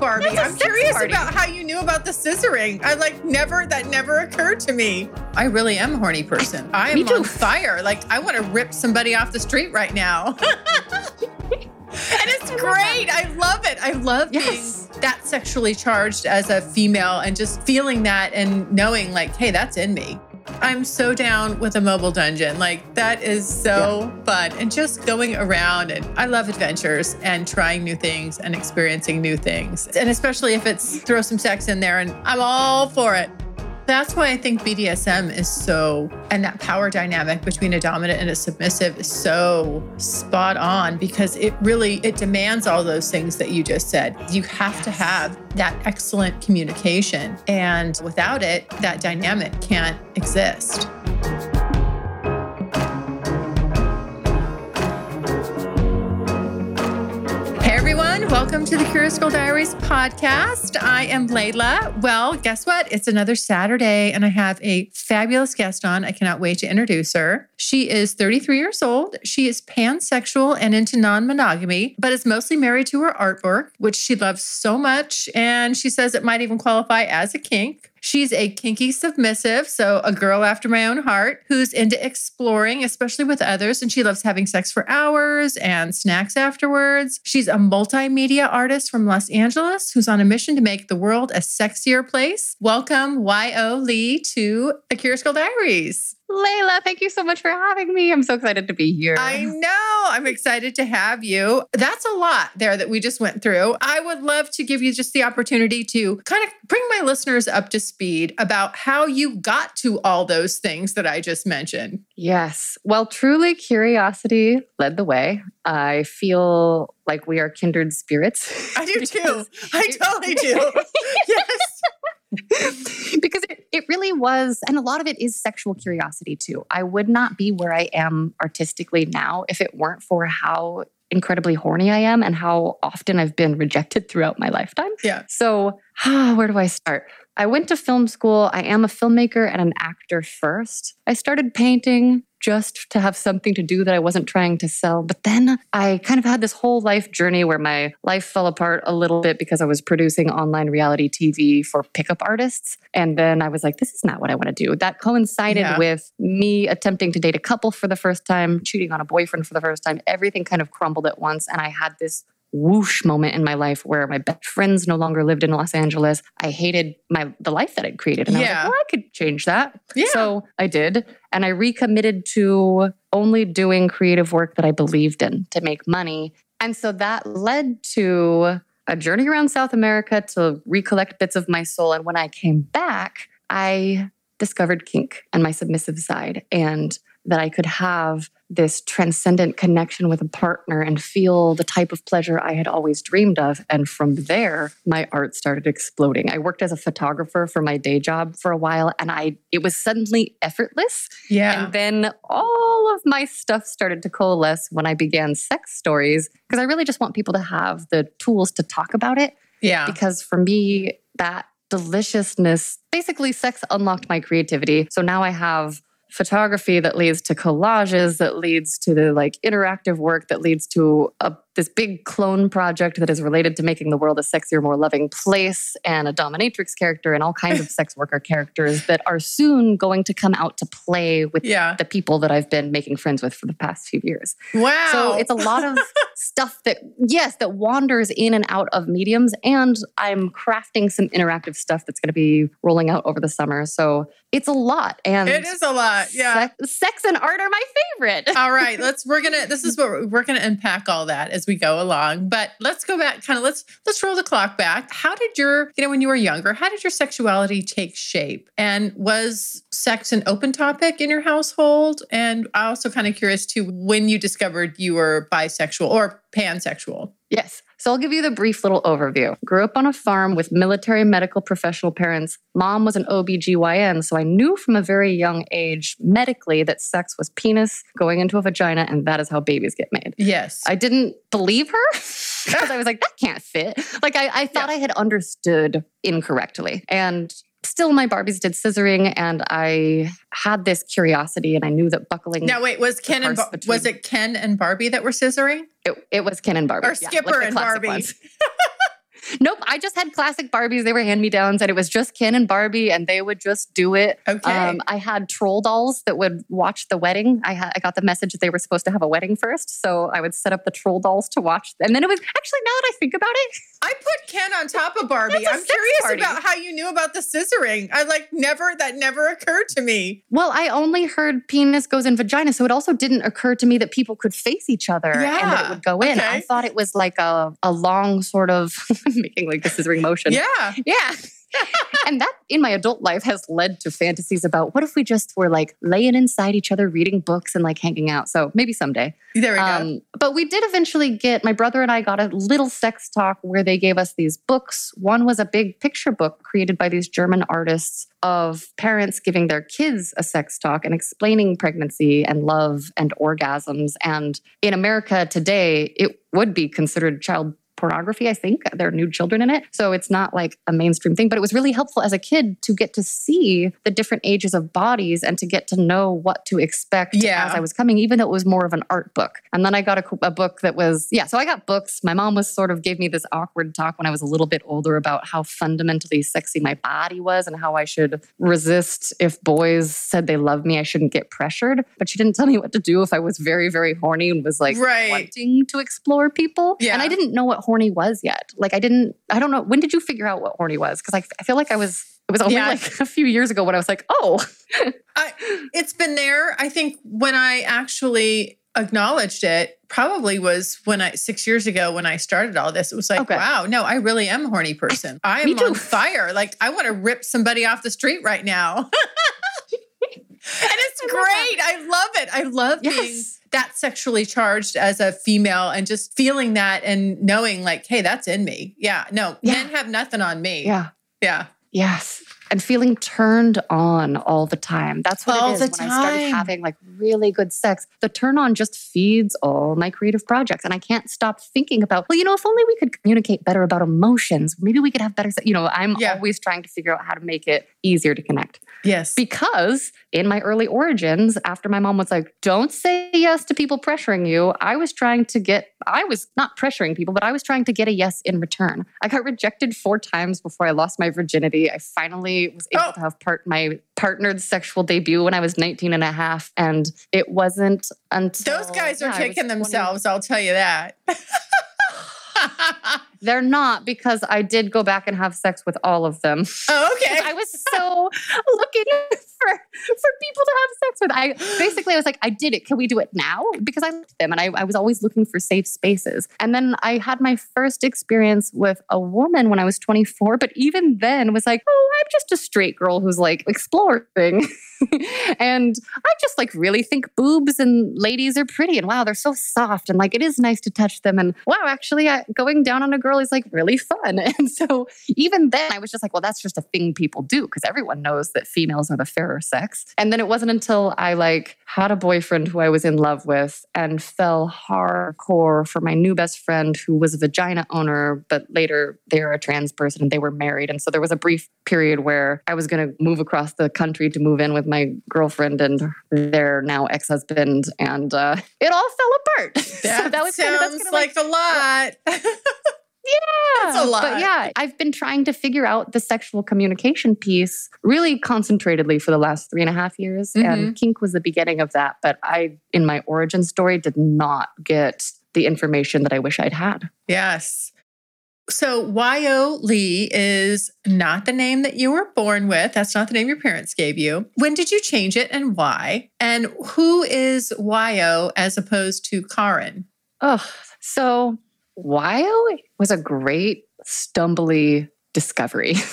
Barbie. I'm curious party. about how you knew about the scissoring. I like never that never occurred to me. I really am a horny person. I am on fire. Like I want to rip somebody off the street right now. And it's great. I love it. I love Yes. being that sexually charged as a female and just feeling that and knowing like, hey, that's in me. I'm so down with a mobile dungeon. Like that is so fun. And just going around and I love adventures and trying new things and experiencing new things. And especially if it's throw some sex in there and I'm all for it. That's why I think BDSM is so, and that power dynamic between a dominant and a submissive is so spot on because it really it demands all those things that you just said. You have to have that excellent communication, and without it, that dynamic can't exist. Welcome to the Curious Girl Diaries podcast. I am Layla. Well, guess what? It's another Saturday, and I have a fabulous guest on. I cannot wait to introduce her. She is 33 years old. She is pansexual and into non monogamy, but is mostly married to her artwork, which she loves so much. And she says it might even qualify as a kink. She's a kinky submissive, so a girl after my own heart who's into exploring, especially with others. And she loves having sex for hours and snacks afterwards. She's a multimedia artist from Los Angeles who's on a mission to make the world a sexier place. Welcome, Wyoh Lee, to the Curious Girl Diaries. Layla, thank you so much for having me. I'm so excited to be here. I know. I'm excited to have you. That's a lot there that we just went through. I would love to give you just the opportunity to kind of bring my listeners up to speed about how you got to all those things that I just mentioned. yes. Well, truly, curiosity led the way. I feel like we are kindred spirits. I do too. I totally do. yes. because it, really was, and a lot of it is sexual curiosity too. I would not be where I am artistically now if it weren't for how incredibly horny I am and how often I've been rejected throughout my lifetime. Yeah. So, where do I start? I went to film school. I am a filmmaker and an actor first. I started painting just to have something to do that I wasn't trying to sell. But then I kind of had this whole life journey where my life fell apart a little bit because I was producing online reality TV for pickup artists. And then I was like, this is not what I want to do. That coincided Yeah. with me attempting to date a couple for the first time, cheating on a boyfriend for the first time. Everything kind of crumbled at once. And I had this whoosh moment in my life where my best friends no longer lived in Los Angeles. I hated my the life that I'd created. And I was like, well, I could change that. Yeah. So I did. And I recommitted to only doing creative work that I believed in to make money. And so that led to a journey around South America to recollect bits of my soul. And when I came back, I discovered kink and my submissive side, and that I could have this transcendent connection with a partner and feel the type of pleasure I had always dreamed of. And from there, my art started exploding. I worked as a photographer for my day job for a while, and I it was suddenly effortless. Yeah. And then all of my stuff started to coalesce when I began sex stories because I really just want people to have the tools to talk about it. Yeah. Because for me, that deliciousness, basically, sex unlocked my creativity. So now I have photography that leads to collages that leads to the like interactive work that leads to a, this big clone project that is related to making the world a sexier more loving place and a dominatrix character and all kinds of sex worker characters that are soon going to come out to play with Yeah. the people that I've been making friends with for the past few years. Wow. So it's a lot of stuff that, yes, that wanders in and out of mediums. And I'm crafting some interactive stuff that's going to be rolling out over the summer. So it's a lot. And it is a lot. Yeah. sex, sex and art are my favorite. All right, let's we're gonna this is what we're, we're gonna unpack all that as we go along. But let's go back, kind of let's let's roll the clock back. How did your, you know, when you were younger, how did your sexuality take shape? And was sex an open topic in your household? And I also kind of curious too when you discovered you were bisexual or pansexual. Yes. So I'll give you the brief little overview. Grew up on a farm with military medical professional parents. Mom was an OBGYN, so I knew from a very young age medically that sex was penis going into a vagina and that is how babies get made. Yes. I didn't believe her because I was like, that can't fit. Like I, I thought Yeah. I had understood incorrectly. And still my Barbies did scissoring and I had this curiosity and I knew that buckling now wait, was Ken and parts Bar- between- was it Ken and Barbie that were scissoring? it, it was Ken and Barbie. Or Yeah, Skipper the and Barbie. Nope, I just had classic Barbies. They were hand me downs, and it was just Ken and Barbie, and they would just do it. Okay. Um, I had troll dolls that would watch the wedding. I had I got the message that they were supposed to have a wedding first, so I would set up the troll dolls to watch. And then it was actually now that I think about it, I put Ken on top of Barbie. I'm curious party. about how you knew about the scissoring. I like never that never occurred to me. well, I only heard penis goes in vagina, so it also didn't occur to me that people could face each other and that it would go in. I thought it was like a a long sort of making like the scissoring motion. Yeah. Yeah. and that in my adult life has led to fantasies about what if we just were like laying inside each other, reading books and like hanging out. So maybe someday. There we go. Um, but we did eventually get, my brother and I got a little sex talk where they gave us these books. One was a big picture book created by these German artists of parents giving their kids a sex talk and explaining pregnancy and love and orgasms. And in America today, it would be considered child pornography, I think. There are nude children in it. So it's not like a mainstream thing, but it was really helpful as a kid to get to see the different ages of bodies and to get to know what to expect Yeah. as I was coming, even though it was more of an art book. And then I got a, a book that was, yeah, so I got books. My mom was sort of gave me this awkward talk when I was a little bit older about how fundamentally sexy my body was and how I should resist if boys said they love me, I shouldn't get pressured. But she didn't tell me what to do if I was very, very horny and was like Right. wanting to explore people. Yeah. And I didn't know what horny was yet. Like I didn't, I don't know. When did you figure out what horny was? Because I, I feel like I was, it was only Yeah. like a few years ago when I was like, oh, I, it's been there. I think when I actually acknowledged it, probably was when I six years ago when I started all this. It was like, Okay. wow, no, I really am a horny person. I am on fire. Like I want to rip somebody off the street right now. and it's great. I love it. I love being yes. that sexually charged as a female and just feeling that and knowing like, hey, that's in me. Yeah. No, Yeah. men have nothing on me. Yeah. Yeah. Yes. And feeling turned on all the time. That's what All it is. the when I started having like really good sex, the turn on just feeds all my creative projects. And I can't stop thinking about, well, you know, if only we could communicate better about emotions, maybe we could have better sex. You know, I'm Yeah. always trying to figure out how to make it easier to connect. Yes. Because in my early origins, after my mom was like, don't say yes to people pressuring you, I was trying to get, I was not pressuring people, but I was trying to get a yes in return. I got rejected four times before I lost my virginity. I finally was able Oh. to have part my partnered sexual debut when I was 19 and a half. And it wasn't until Those guys are yeah, was taking 20 themselves, I'll tell you that. They're not because I did go back and have sex with all of them. oh, okay. I was so looking for for people to have sex with. I basically I was like, I did it. Can we do it now? Because I liked them and I, I was always looking for safe spaces. And then I had my first experience with a woman when I was 24, but even then was like, oh, I'm just a straight girl who's like exploring. and I just like really think boobs and ladies are pretty and wow, they're so soft and like it is nice to touch them. And wow, actually, I, going down on a girl is like really fun. And so even then, I was just like, well, that's just a thing people do because everyone knows that females are the sex. And then it wasn't until I like had a boyfriend who I was in love with and fell hardcore for my new best friend who was a vagina owner, but later they're a trans person and they were married. And so there was a brief period where I was going to move across the country to move in with my girlfriend and their now ex husband. And uh, it all fell apart. That, so that was kind of, that's sounds of like, a lot. yeah, That's a lot. But yeah, I've been trying to figure out the sexual communication piece really concentratedly for the last three and a half years. Mm-hmm. And kink was the beginning of that. But I, in my origin story, did not get the information that I wish I'd had. yes. So Wyoh Lee is not the name that you were born with. That's not the name your parents gave you. When did you change it and why? And who is Wyoh as opposed to Karen? Oh, so Wyoh was a great stumbly discovery.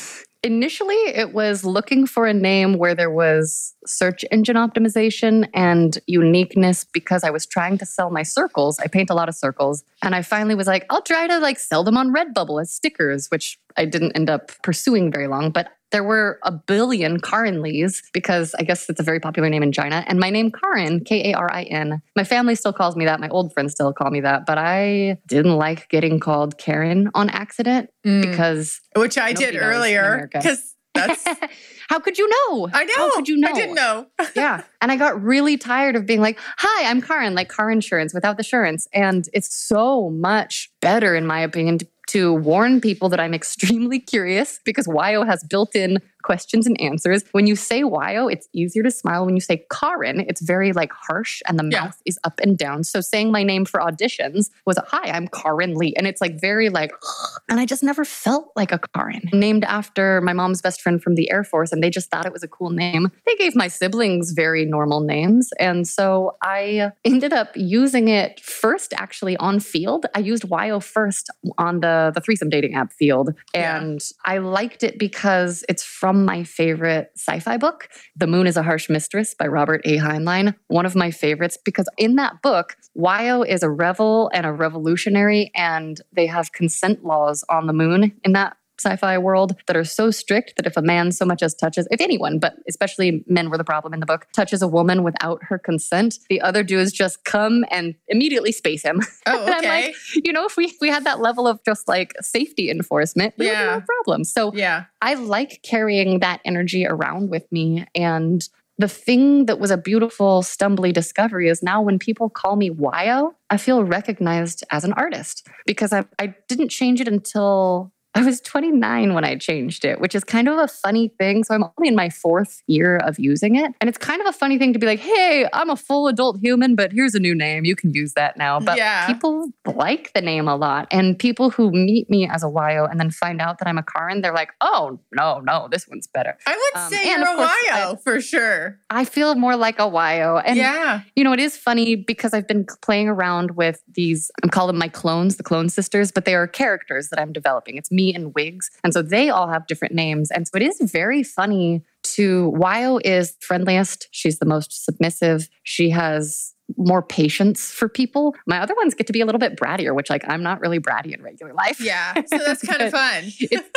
Initially, it was looking for a name where there was search engine optimization and uniqueness because I was trying to sell my circles. I paint a lot of circles. And I finally was like, I'll try to like sell them on Redbubble as stickers, which I didn't end up pursuing very long. But there were a billion Karin Lees because I guess it's a very popular name in China. And my name, Karin, K A R I N. My family still calls me that. My old friends still call me that. But I didn't like getting called Karen on accident Mm. because Which I did earlier because that's. how could you know? I know. How could you know? I didn't know. yeah. And I got really tired of being like, hi, I'm Karin, like car insurance without the insurance. And it's so much better, in my opinion, to, to warn people that I'm extremely curious because Wyoh has built in questions and answers. When you say Wyoh, it's easier to smile. When you say Karin, it's very like harsh and the Yeah. mouth is up and down. So saying my name for auditions was, hi, I'm Karin Lee. And it's like very like, and I just never felt like a Karin. Named after my mom's best friend from the Air Force, and they just thought it was a cool name. They gave my siblings very normal names. And so I ended up using it first actually on Feeld. I used Wyoh first on the, the threesome dating app Feeld. Yeah. And I liked it because it's from my favorite sci fi book, The Moon is a Harsh Mistress by Robert A. Heinlein. One of my favorites because in that book, Wyoh is a rebel and a revolutionary, and they have consent laws on the moon in that sci-fi world that are so strict that if a man so much as touches if anyone but especially men were the problem in the book touches a woman without her consent the other dudes just come and immediately space him Oh, And I'm okay. like, you know if we if we had that level of just like safety enforcement we would Yeah. have no problem so yeah. I like carrying that energy around with me. And the thing that was a beautiful, stumbly discovery is now when people call me Wyoh, I feel recognized as an artist because I, I didn't change it until I was 29 when I changed it, which is kind of a funny thing. So I'm only in my fourth year of using it. And it's kind of a funny thing to be like, hey, I'm a full adult human, but here's a new name. You can use that now. But Yeah. people like the name a lot. And people who meet me as a Wyoh and then find out that I'm a Karin, they're like, oh, no, no, this one's better. I would Um, say you're a course, Wyoh for sure. I feel more like a Wyoh. And yeah. you know, it is funny because I've been playing around with these, I'm calling them my clones, the clone sisters, but they are characters that I'm developing. It's me and Wigs. And so they all have different names. And so it is very funny to, Wyoh is friendliest. She's the most submissive. She has more patience for people. My other ones get to be a little bit brattier, which like I'm not really bratty in regular life. Yeah. So that's kind of fun. It's,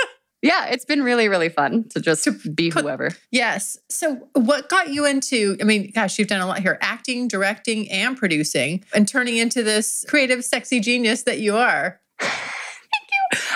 yeah, it's been really, really fun to just to be put- whoever. Yes. So, what got you into? I mean, gosh, you've done a lot here acting, directing, and producing, and turning into this creative, sexy genius that you are.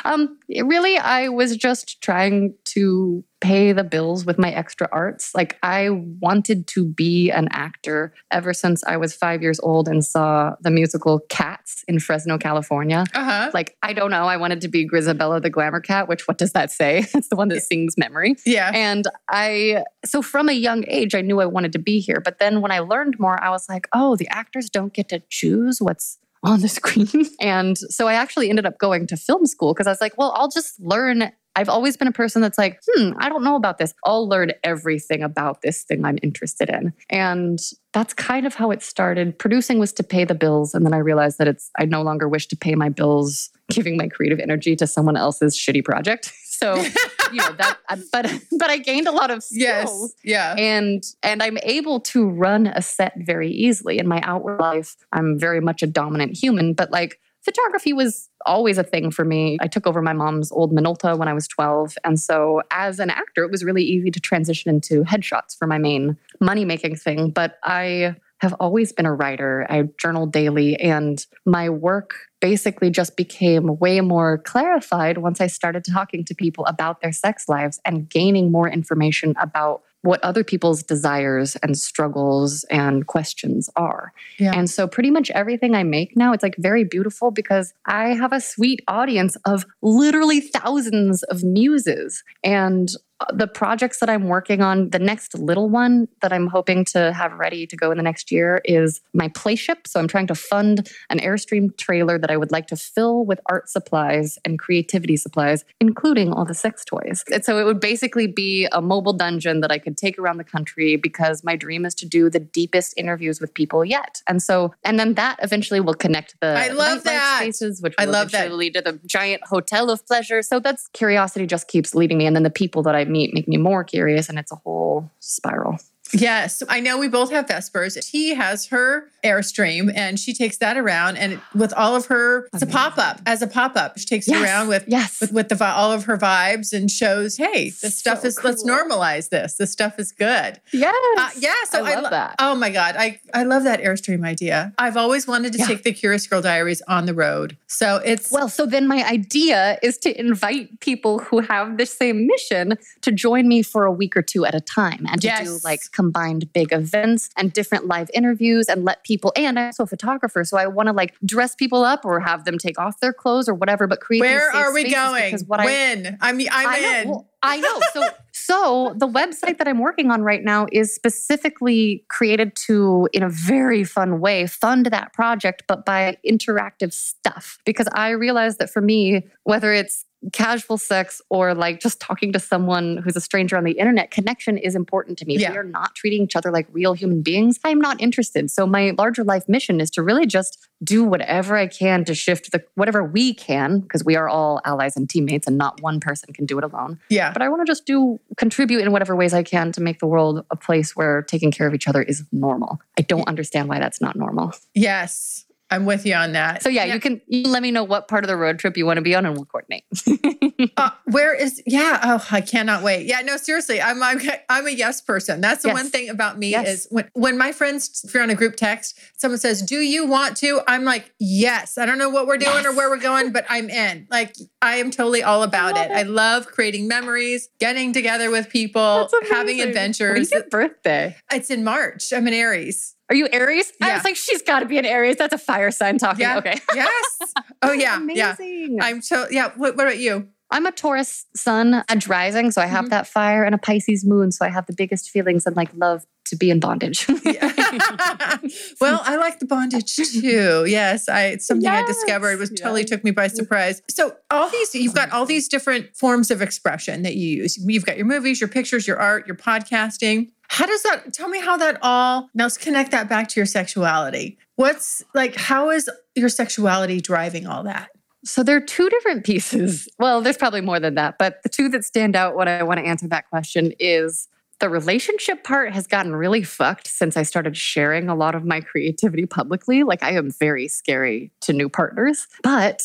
Um, it really, I was just trying to pay the bills with my extra arts. Like, I wanted to be an actor ever since I was five years old and saw the musical Cats in Fresno, California. Uh huh. Like, I don't know, I wanted to be Grizabella the Glamour Cat, which what does that say? It's the one that sings memory. Yeah. And I, so from a young age, I knew I wanted to be here. But then when I learned more, I was like, oh, the actors don't get to choose what's on the screen. and so I actually ended up going to film school because I was like, well, I'll just learn. I've always been a person that's like, hmm, I don't know about this. I'll learn everything about this thing I'm interested in. And that's kind of how it started. Producing was to pay the bills. And then I realized that it's, I no longer wish to pay my bills giving my creative energy to someone else's shitty project. So, you know, that, um, but, but I gained a lot of skills yes. Yeah. and and i'm able to run a set very easily in my outward life i'm very much a dominant human but like photography was always a thing for me i took over my mom's old minolta when i was 12 and so as an actor it was really easy to transition into headshots for my main money making thing but i have always been a writer. I journal daily, and my work basically just became way more clarified once I started talking to people about their sex lives and gaining more information about what other people's desires and struggles and questions are. Yeah. And so, pretty much everything I make now, it's like very beautiful because I have a sweet audience of literally thousands of muses. And the projects that I'm working on, the next little one that I'm hoping to have ready to go in the next year is my playship. So I'm trying to fund an Airstream trailer that I would like to fill with art supplies and creativity supplies, including all the sex toys. And so it would basically be a mobile dungeon that I could take around the country because my dream is to do the deepest interviews with people yet. And so, and then that eventually will connect the I love that. spaces, which I love that. lead to the giant hotel of pleasure. So that's curiosity just keeps leading me. And then the people that I meet make me more curious and it's a whole spiral. Yes, I know we both have Vespers. She has her Airstream and she takes that around and with all of her, it's a pop up as a pop up. She takes it around with yes. with, with the all of her vibes and shows, hey, this stuff So is let's normalize this. This stuff is good. Yes. Uh, yeah, so I I, love lo- that. Oh my god, I I love that Airstream idea. I've always wanted to Yeah. take the Curious Girl Diaries on the road. So it's Well, so then my idea is to invite people who have the same mission to join me for a week or two at a time and to do Yes. like combined big events and different live interviews and let people and I'm also a photographer. So I want to like dress people up or have them take off their clothes or whatever, but create where are we going? Because what I when? I mean, I'm I in. know. Well, I know. So, so the website that I'm working on right now is specifically created to, in a very fun way, fund that project, but by interactive stuff. Because I realize that for me, whether it's casual sex or like just talking to someone who's a stranger on the internet, connection is important to me. If Yeah. we are not treating each other like real human beings, I'm not interested. So my larger life mission is to really just do whatever I can to shift the whatever we can, because we are all allies and teammates and not one person can do it alone. yeah. But I want to just do contribute in whatever ways I can to make the world a place where taking care of each other is normal. I don't understand why that's not normal. Yes. I'm with you on that. So yeah, you can you let me know what part of the road trip you want to be on and we'll coordinate. Uh, where is yeah? Oh, I cannot wait. Yeah, no, seriously, I'm I'm I'm a yes person. That's the Yes. one thing about me Yes. is when when my friends, if you're on a group text, someone says, "Do you want to?" I'm like, "Yes." I don't know what we're doing or where we're going, but I'm in. Like, I am totally all about love it. it. I love creating memories, getting together with people, having adventures. When's your birthday? It's in March. I'm in Aries. Are you Aries? Yeah. I was like, she's got to be an Aries. That's a fire sign talking. Yeah. Okay. Yes. Oh yeah. yeah. Amazing. I'm so yeah. What, what about you? I'm a Taurus sun, Edge rising, so I have Mhm. that fire, and a Pisces moon, so I have the biggest feelings and like love to be in bondage. Well, I like the bondage too. Yes, I it's something I discovered Yes, was totally yes. took me by surprise. So all these you've got all these different forms of expression that you use. You've got your movies, your pictures, your art, your podcasting. How does that tell me how that all now let's connect that back to your sexuality. What's like how is your sexuality driving all that? So there are two different pieces. Well, there's probably more than that, but the two that stand out when I want to answer that question is the relationship part has gotten really fucked since I started sharing a lot of my creativity publicly. Like I am very scary to new partners, but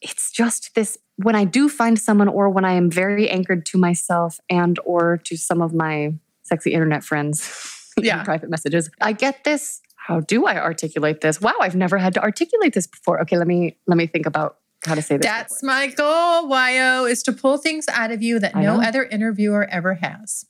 it's just this when I do find someone or when I am very anchored to myself and or to some of my sexy internet friends in Yeah. private messages, I get this how do I articulate this? Wow, I've never had to articulate this before. Okay, let me let me think about how to say this. That's before. my goal, Wyoh, is to pull things out of you that I no know. other interviewer ever has.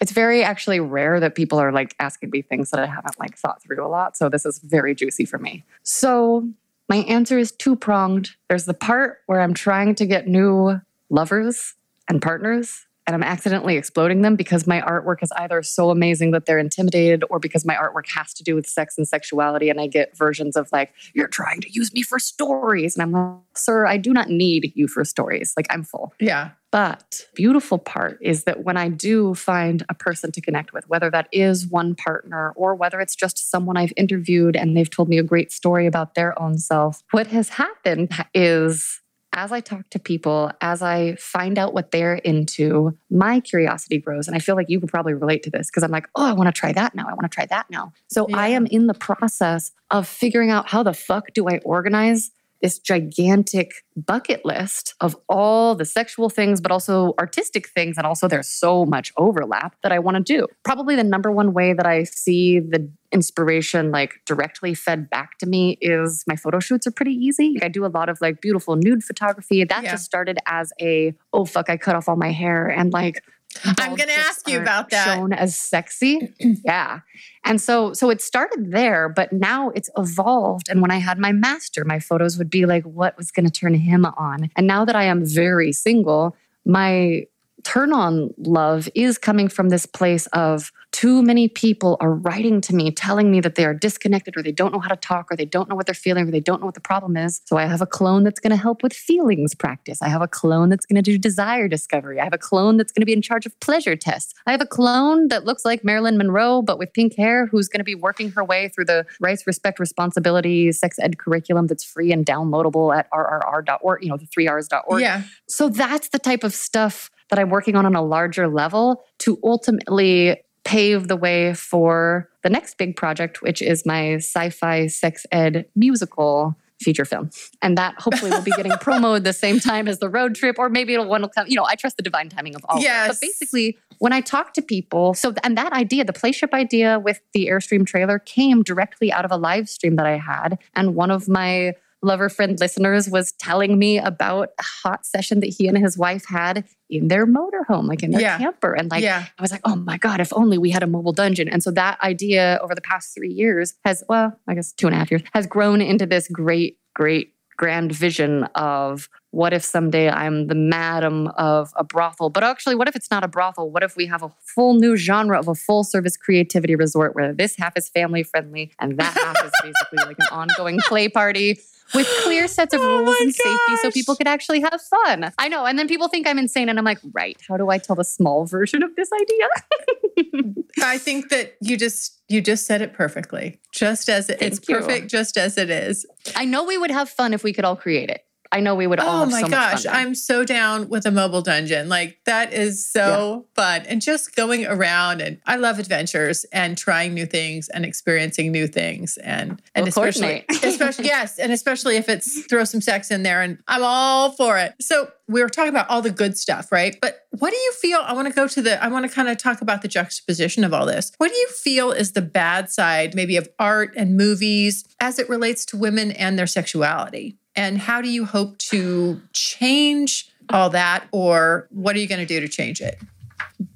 It's very actually rare that people are like asking me things that I haven't like thought through a lot. So this is very juicy for me. So my answer is two pronged. There's the part where I'm trying to get new lovers and partners. And I'm accidentally exploding them because my artwork is either so amazing that they're intimidated or because my artwork has to do with sex and sexuality. And I get versions of like, you're trying to use me for stories. And I'm like, sir, I do not need you for stories. Like, I'm full. Yeah. But beautiful part is that when I do find a person to connect with, whether that is one partner or whether it's just someone I've interviewed and they've told me a great story about their own self, what has happened is as I talk to people, as I find out what they're into, my curiosity grows. And I feel like you could probably relate to this because I'm like, oh, I want to try that now. I want to try that now. So I am in the process of figuring out how the fuck do I organize this gigantic bucket list of all the sexual things, but also artistic things. And also, there's so much overlap that I want to do. Probably the number one way that I see the inspiration like directly fed back to me is my photo shoots are pretty easy. I do a lot of like beautiful nude photography. That Yeah. just started as a, oh, fuck, I cut off all my hair and like, I'm going to ask you about that. Shown as sexy, yeah. And so, so it started there, but now it's evolved. And when I had my master, my photos would be like, what was going to turn him on? And now that I am very single, my turn on love is coming from this place of too many people are writing to me telling me that they are disconnected or they don't know how to talk or they don't know what they're feeling or they don't know what the problem is. So I have a clone that's going to help with feelings practice. I have a clone that's going to do desire discovery. I have a clone that's going to be in charge of pleasure tests. I have a clone that looks like Marilyn Monroe but with pink hair who's going to be working her way through the rights, respect, responsibility sex ed curriculum that's free and downloadable at rrr.org, you know, the 3rs.org. Yeah. So that's the type of stuff that I'm working on on a larger level to ultimately pave the way for the next big project, which is my sci fi sex ed musical feature film. And that hopefully will be getting promoted the same time as the road trip, or maybe it'll one will come. You know, I trust the divine timing of all. Yes. But basically, when I talk to people, so and that idea, the playship idea with the Airstream trailer came directly out of a live stream that I had. And one of my lover friend listeners was telling me about a hot session that he and his wife had in their motorhome, like in their Yeah. camper. And like yeah. I was like, oh my God, if only we had a mobile dungeon. And so that idea over the past three years has, well, I guess two and a half years, has grown into this great, great, grand vision of what if someday I'm the madam of a brothel? But actually, what if it's not a brothel? What if we have a full new genre of a full service creativity resort where this half is family friendly and that half is basically like an ongoing play party? With clear sets of Oh rules and safety so people could actually have fun. I know. And then people think I'm insane. And I'm like, right, how do I tell the small version of this idea? I think that you just you just said it perfectly. Just as it, it's you. perfect, just as it is. I know we would have fun if we could all create it. I know we would all Oh my so gosh. I'm so down with a mobile dungeon. Like that is so fun. And just going around and I love adventures and trying new things and experiencing new things and and We'll especially especially yes, and especially if it's throw some sex in there and I'm all for it. So we were talking about all the good stuff, right? But what do you feel? I want to go to the, I want to kind of talk about the juxtaposition of all this. What do you feel is the bad side, maybe of art and movies as it relates to women and their sexuality? And how do you hope to change all that? Or what are you going to do to change it?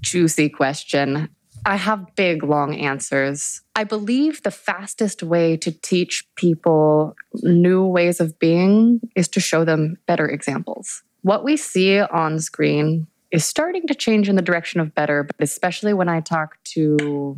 Juicy question. I have big, long answers. I believe the fastest way to teach people new ways of being is to show them better examples. What we see on screen is starting to change in the direction of better, but especially when I talk to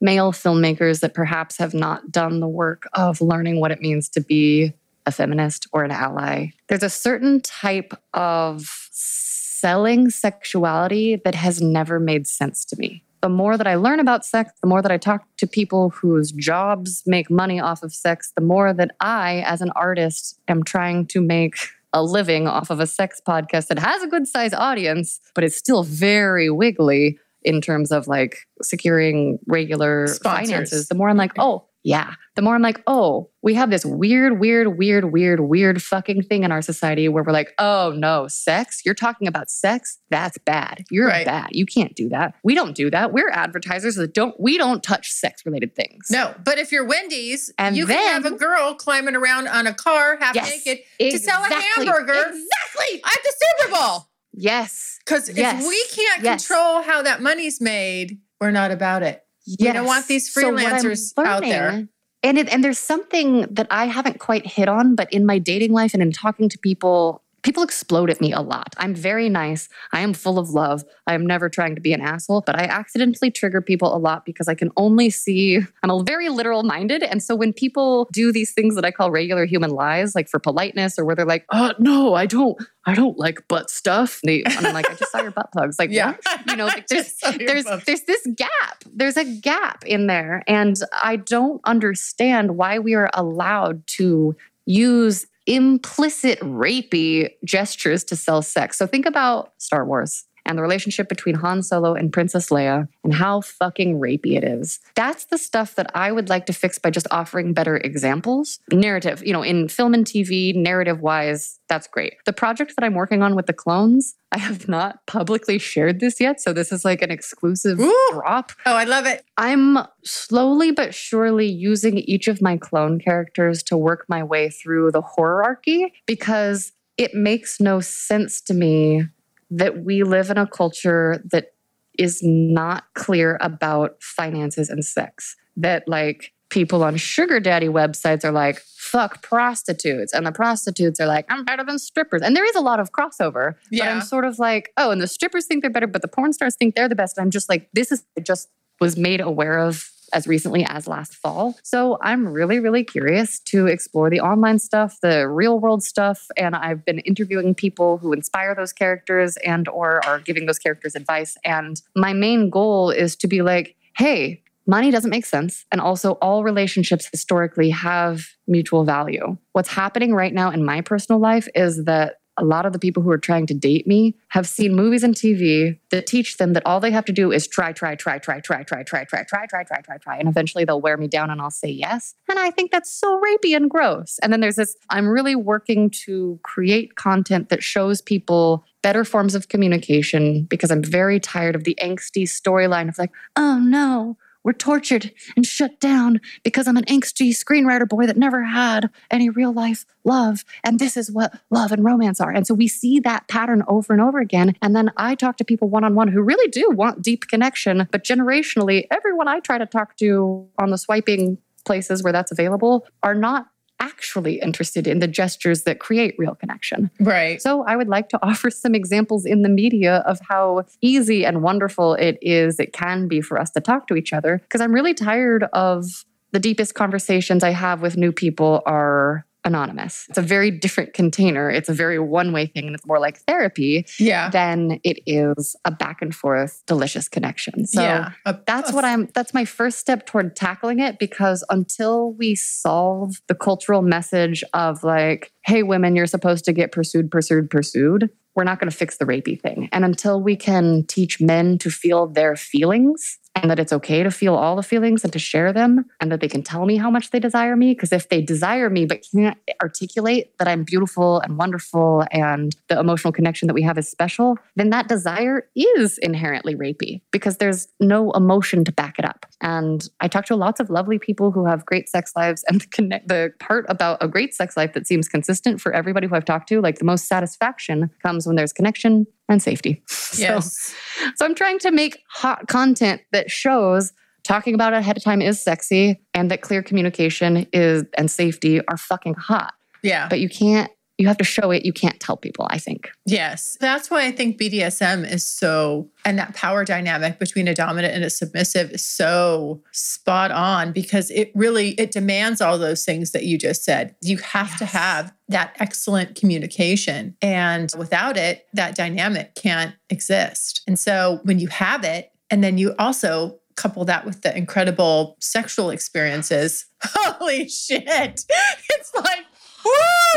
male filmmakers that perhaps have not done the work of learning what it means to be a feminist or an ally. There's a certain type of selling sexuality that has never made sense to me. The more that I learn about sex, the more that I talk to people whose jobs make money off of sex, the more that I, as an artist, am trying to make a living off of a sex podcast that has a good size audience, but is still very wiggly in terms of like securing regular Sponsors. finances. The more I'm like, oh, yeah. The more I'm like, oh, we have this weird, weird, weird, weird, weird fucking thing in our society where we're like, oh no, sex? You're talking about sex? That's bad. You're Right. bad. You can't do that. We don't do that. We're advertisers that don't, we don't touch sex related things. No, but if you're Wendy's, And you can have a girl climbing around on a car half Yes, naked to sell a hamburger Exactly. at the Super Bowl. Yes. Because Yes, if we can't yes. control how that money's made, we're not about it. Yes. don't want these So what I'm freelancers out there. And it, and there's something that I haven't quite hit on, but in my dating life and in talking to people, people explode at me a lot. I'm very nice. I am full of love. I am never trying to be an asshole, but I accidentally trigger people a lot because I can only see I'm a very literal minded. And so when people do these things that I call regular human lies, like for politeness or where they're like, oh no, I don't, I don't like butt stuff. They, and I'm like, I just saw your butt plugs. Like, Yeah. what? You know, like, there's Just saw your there's butt. there's this gap. There's a gap in there, and I don't understand why we are allowed to use implicit rapey gestures to sell sex. So think about Star Wars and the relationship between Han Solo and Princess Leia and how fucking rapey it is. That's the stuff that I would like to fix by just offering better examples. Narrative, you know, in film and TV, narrative wise, that's great. The project that I'm working on with the clones, I have not publicly shared this yet. So this is like an exclusive Ooh. drop. Oh, I love it. I'm slowly but surely using each of my clone characters to work my way through the hierarchy because it makes no sense to me that we live in a culture that is not clear about finances and sex. That, like, people on sugar daddy websites are like, fuck prostitutes. And the prostitutes are like, I'm better than strippers. And there is a lot of crossover. But Yeah. I'm sort of like, oh, and the strippers think they're better, but the porn stars think they're the best. And I'm just like, this is I just was made aware of as recently as last fall. So I'm really, really curious to explore the online stuff, the real world stuff. And I've been interviewing people who inspire those characters and or are giving those characters advice. And my main goal is to be like, hey, money doesn't make sense. And also, all relationships historically have mutual value. What's happening right now in my personal life is that a lot of the people who are trying to date me have seen movies and TV that teach them that all they have to do is try, try, try, try, try, try, try, try, try, try, try, try, try. And eventually they'll wear me down and I'll say yes. And I think that's so rapey and gross. And then there's this I'm really working to create content that shows people better forms of communication because I'm very tired of the angsty storyline of like, oh no, we're tortured and shut down because I'm an angsty screenwriter boy that never had any real life love. And this is what love and romance are. And so we see that pattern over and over again. And then I talk to people one on one who really do want deep connection. But generationally, everyone I try to talk to on the swiping places where that's available are not actually interested in the gestures that create real connection. Right. So I would like to offer some examples in the media of how easy and wonderful it is, it can be for us to talk to each other. Because I'm really tired of the deepest conversations I have with new people are anonymous. It's a very different container. It's a very one way thing, and it's more like therapy Yeah. than it is a back and forth delicious connection. So yeah. A- that's a- what I'm that's my first step toward tackling it because until we solve the cultural message of like hey women you're supposed to get pursued pursued pursued we're not going to fix the rapey thing and until we can teach men to feel their feelings and that it's okay to feel all the feelings and to share them and that they can tell me how much they desire me. Because if they desire me but can't articulate that I'm beautiful and wonderful and the emotional connection that we have is special then that desire is inherently rapey because there's no emotion to back it up. And I talk to lots of lovely people who have great sex lives and the connect the part about a great sex life that seems consistent for everybody who I've talked to like the most satisfaction comes when there's connection and safety So- yes. so I'm trying to make hot content that shows talking about it ahead of time is sexy and that clear communication is and safety are fucking hot. Yeah. But you can't you have to show it, you can't tell people, I think. Yes. That's why I think BDSM is so, and that power dynamic between a dominant and a submissive is so spot on because it really, it demands all those things that you just said. You have to have that excellent communication. And without it, that dynamic can't exist. And so when you have it, and then you also couple that with the incredible sexual experiences, holy shit. It's like, woo!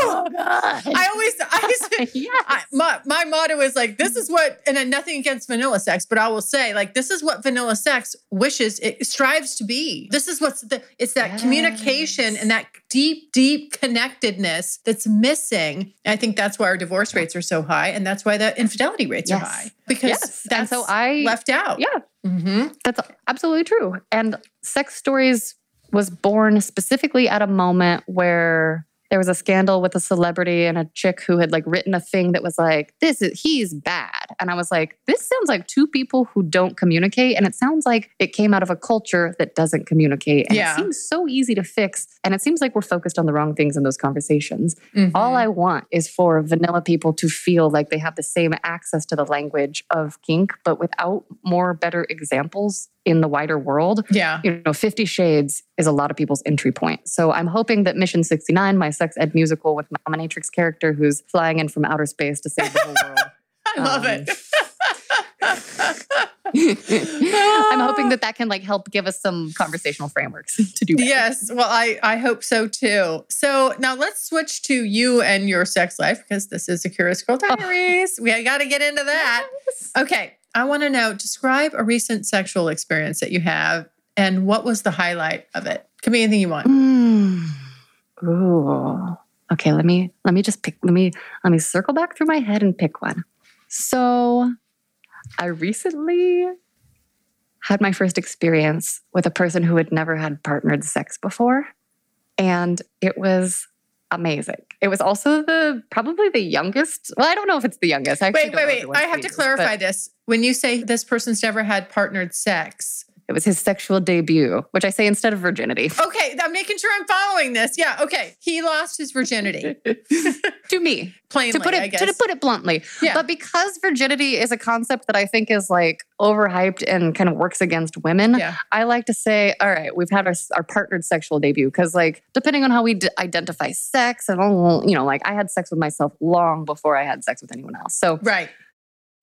God. I always, I used yes. I, my my motto is like this is what and then nothing against vanilla sex but i will say like this is what vanilla sex wishes it strives to be this is what's the it's that communication and that deep deep connectedness that's missing and i think that's why our divorce rates are so high and that's why the infidelity rates are high because Yes. that's And so I- left out yeah, Mhm. that's absolutely true. And Sex Stories was born specifically at a moment where there was a scandal with a celebrity and a chick who had like written a thing that was like, this is he's bad. And I was like, this sounds like two people who don't communicate. And it sounds like it came out of a culture that doesn't communicate. And Yeah. it seems so easy to fix. And it seems like we're focused on the wrong things in those conversations. Mhm. All I want is for vanilla people to feel like they have the same access to the language of kink, but without more better examples in the wider world. yeah You know, 50 Shades is a lot of people's entry point. So I'm hoping that Mission 69, my sex ed musical with my dominatrix character who's flying in from outer space to save the whole world. i love um, it I'm hoping that that can like help give us some conversational frameworks to do better. Yes, well, I I hope so too. So now let's switch to you and your sex life because this is a Curious Girl Diaries. We got to get into that. Yes. Okay, I want to know. Describe a recent sexual experience that you have, and what was the highlight of it? Could be anything you want. Mm. Ooh. Okay, let me let me just pick let me let me circle back through my head and pick one. So I recently had my first experience with a person who had never had partnered sex before. And it was amazing. It was also the probably the youngest. Well, I don't know if it's the youngest. I Wait, wait, wait. I have to clarify but- this. When you say this person's never had partnered sex, It was his sexual debut, which I say instead of virginity. Okay, I'm making sure I'm following this. Yeah, okay. He lost his virginity. to me, plainly, to put it to put it bluntly. Yeah. But because virginity is a concept that I think is like overhyped and kind of works against women, yeah. I like to say, all right, we've had our, our partnered sexual debut because, like, depending on how we d- identify sex, and all, you know, like I had sex with myself long before I had sex with anyone else. So Right.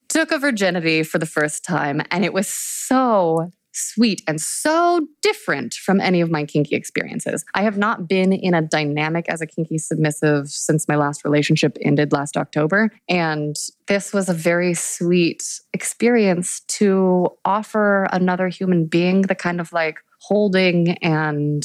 took a virginity for the first time, and it was so sweet and so different from any of my kinky experiences. I have not been in a dynamic as a kinky submissive since my last relationship ended last October. And this was a very sweet experience to offer another human being the kind of like holding and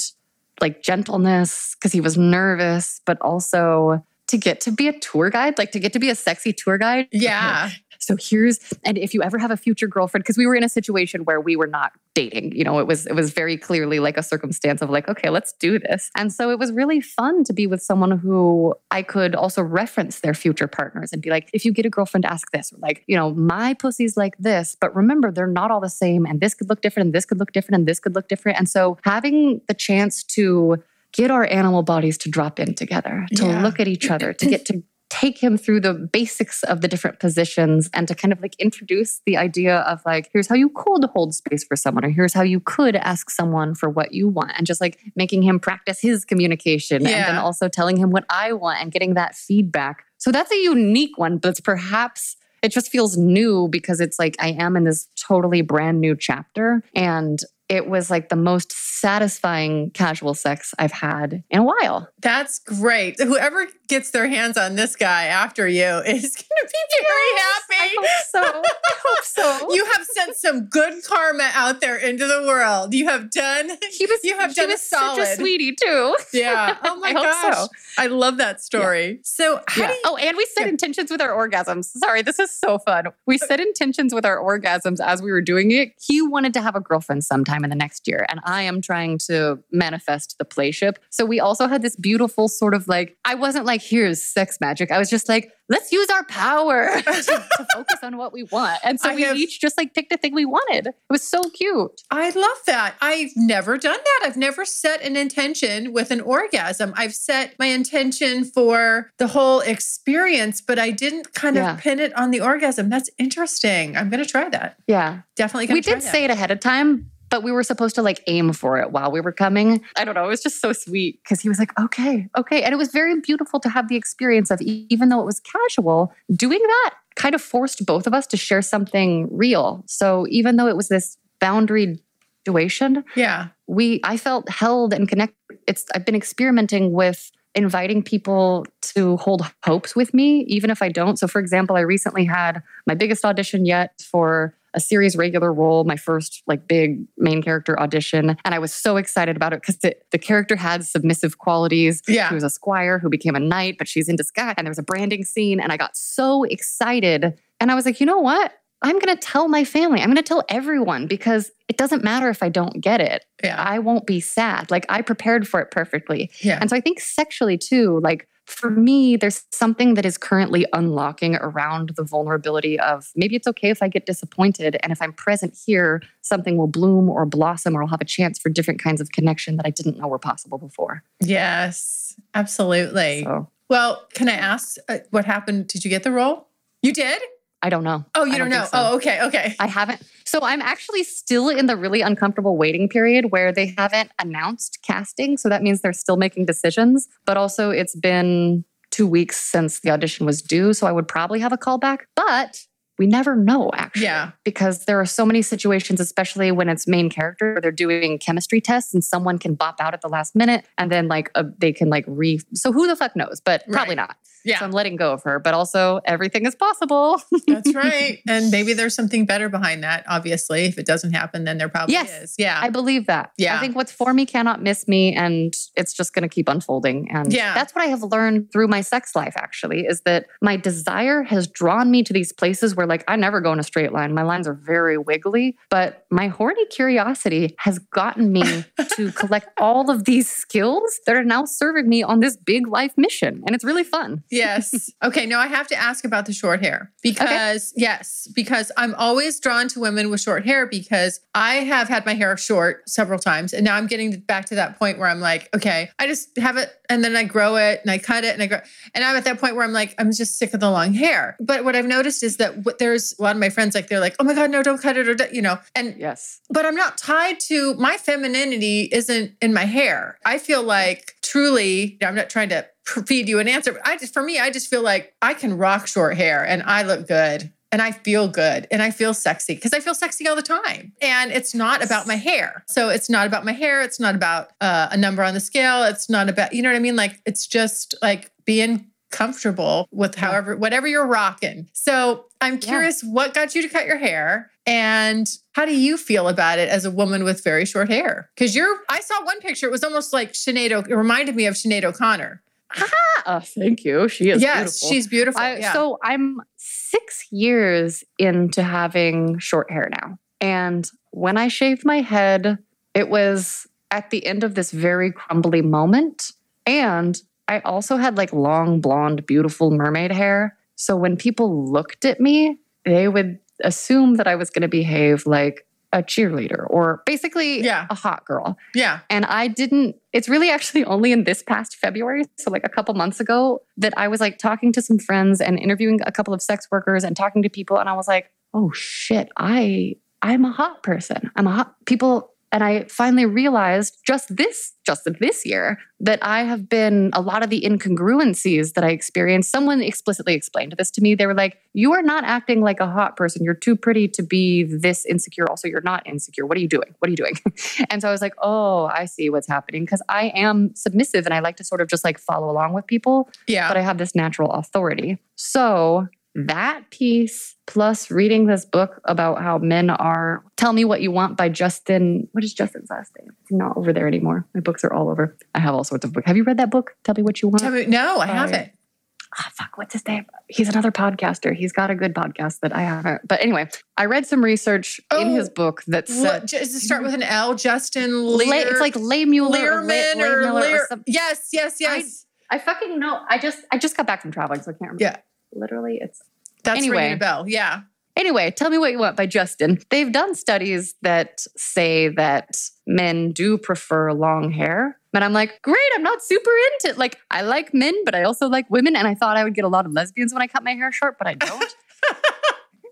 like gentleness because he was nervous, but also to get to be a tour guide, like to get to be a sexy tour guide. Yeah. So here's and if you ever have a future girlfriend because we were in a situation where we were not dating, you know, it was it was very clearly like a circumstance of like okay, let's do this. And so it was really fun to be with someone who I could also reference their future partners and be like if you get a girlfriend ask this or like, you know, my pussy's like this, but remember they're not all the same and this could look different and this could look different and this could look different. And so having the chance to get our animal bodies to drop in together, to Yeah. look at each other, to get to take him through the basics of the different positions and to kind of like introduce the idea of like here's how you could hold space for someone or here's how you could ask someone for what you want and just like making him practice his communication and then also telling him what I want and getting that feedback. So that's a unique one, but it's perhaps it just feels new because it's like I am in this totally brand new chapter and it was like the most satisfying casual sex I've had in a while. That's great. Whoever gets their hands on this guy after you is going to be very happy. I hope so. I hope so. You have sent some good karma out there into the world. You have done. He was You have he done a was such a solid. sweetie too. Yeah. Oh my I hope gosh. so. I love that story. So, how do you, Oh, and we set Yeah. intentions with our orgasms. Sorry, this is so fun. We set intentions with our orgasms as we were doing it. He wanted to have a girlfriend sometime in the next year, and I am trying to manifest the playship. So we also had this beautiful sort of like, I wasn't like, here's sex magic. I was just like, let's use our power to, to focus on what we want. And so I we have- each just like picked a thing we wanted. It was so cute. I love that. I've never done that. I've never set an intention with an orgasm. I've set my intention for the whole experience, but I didn't kind Yeah. of pin it on the orgasm. That's interesting. I'm going to try that. Yeah. Definitely we did that. say it ahead of time but we were supposed to like aim for it while we were coming. I don't know it was just so sweet because he was like okay okay. And it was very beautiful to have the experience of even though it was casual doing that kind of forced both of us to share something real. So even though it was this boundary situation Yeah. we i felt held and connected it's i've been experimenting with inviting people to hold hopes with me even if i don't. So for example i recently had my biggest audition yet for a series regular role my first like big main character audition and i was so excited about it because the, the character had submissive qualities Yeah. she was a squire who became a knight but she's in disguise and there was a branding scene and i got so excited and i was like you know what i'm going to tell my family i'm going to tell everyone because it doesn't matter if i don't get it Yeah. I won't be sad. Like I prepared for it perfectly. Yeah. And so I think sexually too, like for me, there's something that is currently unlocking around the vulnerability of maybe it's okay if I get disappointed. And if I'm present here, something will bloom or blossom or I'll have a chance for different kinds of connection that I didn't know were possible before. Yes, absolutely. So Well, can I ask uh, what happened? Did you get the role? You did? I don't know. Oh, you I don't, don't know. so. Oh, okay. Okay. I haven't. So I'm actually still in the really uncomfortable waiting period where they haven't announced casting. So that means they're still making decisions. But also, it's been two weeks since the audition was due. So I would probably have a call back. But we never know, actually. Yeah. Because there are so many situations, especially when it's main character, where they're doing chemistry tests and someone can bop out at the last minute and then like uh, they can like re. So who the fuck knows? But probably Right. not. Yeah. So I'm letting go of her. But also, everything is possible. That's right. And maybe there's something better behind that, obviously. If it doesn't happen, then there probably Yes. is. Yeah. I believe that. Yeah. I think what's for me cannot miss me and it's just going to keep unfolding. And Yeah. that's what I have learned through my sex life actually is that my desire has drawn me to these places where Like I never go in a straight line. My lines are very wiggly, but my horny curiosity has gotten me to collect all of these skills that are now serving me on this big life mission. And it's really fun. Yes. Okay. No, I have to ask about the short hair because, yes, because I'm always drawn to women with short hair because I have had my hair short several times. And now I'm getting back to that point where I'm like, okay, I just have it and then I grow it and I cut it and I grow. And I'm at that point where I'm like, I'm just sick of the long hair. But what I've noticed is that what there's a lot of my friends like, they're like, oh my God, no, don't cut it or, you know, and Yes. but I'm not tied to my femininity isn't in my hair. I feel like truly, I'm not trying to feed you an answer, but I just, for me, I just feel like I can rock short hair and I look good and I feel good and I feel sexy because I feel sexy all the time. And it's not about my hair. So it's not about my hair. It's not about uh, a number on the scale. It's not about, you know what I mean? Like it's just like being comfortable with however, whatever you're rocking. So I'm Yeah. curious what got you to cut your hair and how do you feel about it as a woman with very short hair? Because you're, I saw one picture, it was almost like Sinead, O- it reminded me of Sinead O'Connor. Oh, thank you. She is yes, beautiful. she's beautiful. I, yeah. So I'm six years into having short hair now. And when I shaved my head, it was at the end of this very crumbly moment. And I also had like long, blonde, beautiful mermaid hair. So when people looked at me, they would assume that I was going to behave like a cheerleader or basically Yeah. a hot girl. yeah. And I didn't, it's really actually only in this past February, so like a couple months ago, that I was like talking to some friends and interviewing a couple of sex workers and talking to people. And I was like, oh shit, I, I'm a hot person. I'm a hot people. And I finally realized just this, just this year, that I have been a lot of the incongruencies that I experienced. Someone explicitly explained this to me. They were like, You are not acting like a hot person. You're too pretty to be this insecure. Also, you're not insecure. What are you doing? What are you doing? and so I was like, Oh, I see what's happening. Because I am submissive and I like to sort of just like follow along with people Yeah. but I have this natural authority. So that piece plus reading this book about how men are tell me what you want by justin what is justin's last name it's not over there anymore my books are all over i have all sorts of books have you read that book tell me what you want Tell me- no, I Sorry. haven't. ah, fuck, what's his name? He's another podcaster. He's got a good podcast that I haven't. But anyway, I read some research in Oh, his book that What, said does it start with an L? Justin Lay, Lear, it's like Lay Mueller or Lay, Learman or Lear. or yes, yes, yes. I fucking know. I just I just got back from traveling, so I can't remember. Yeah. Literally, it's That's anyway. ringing a bell. Yeah. Anyway, Tell Me What You Want by Justin. They've done studies that say that men do prefer long hair. But I'm like, great, I'm not super into it. Like, I like men, but I also like women. And I thought I would get a lot of lesbians when I cut my hair short, but I don't.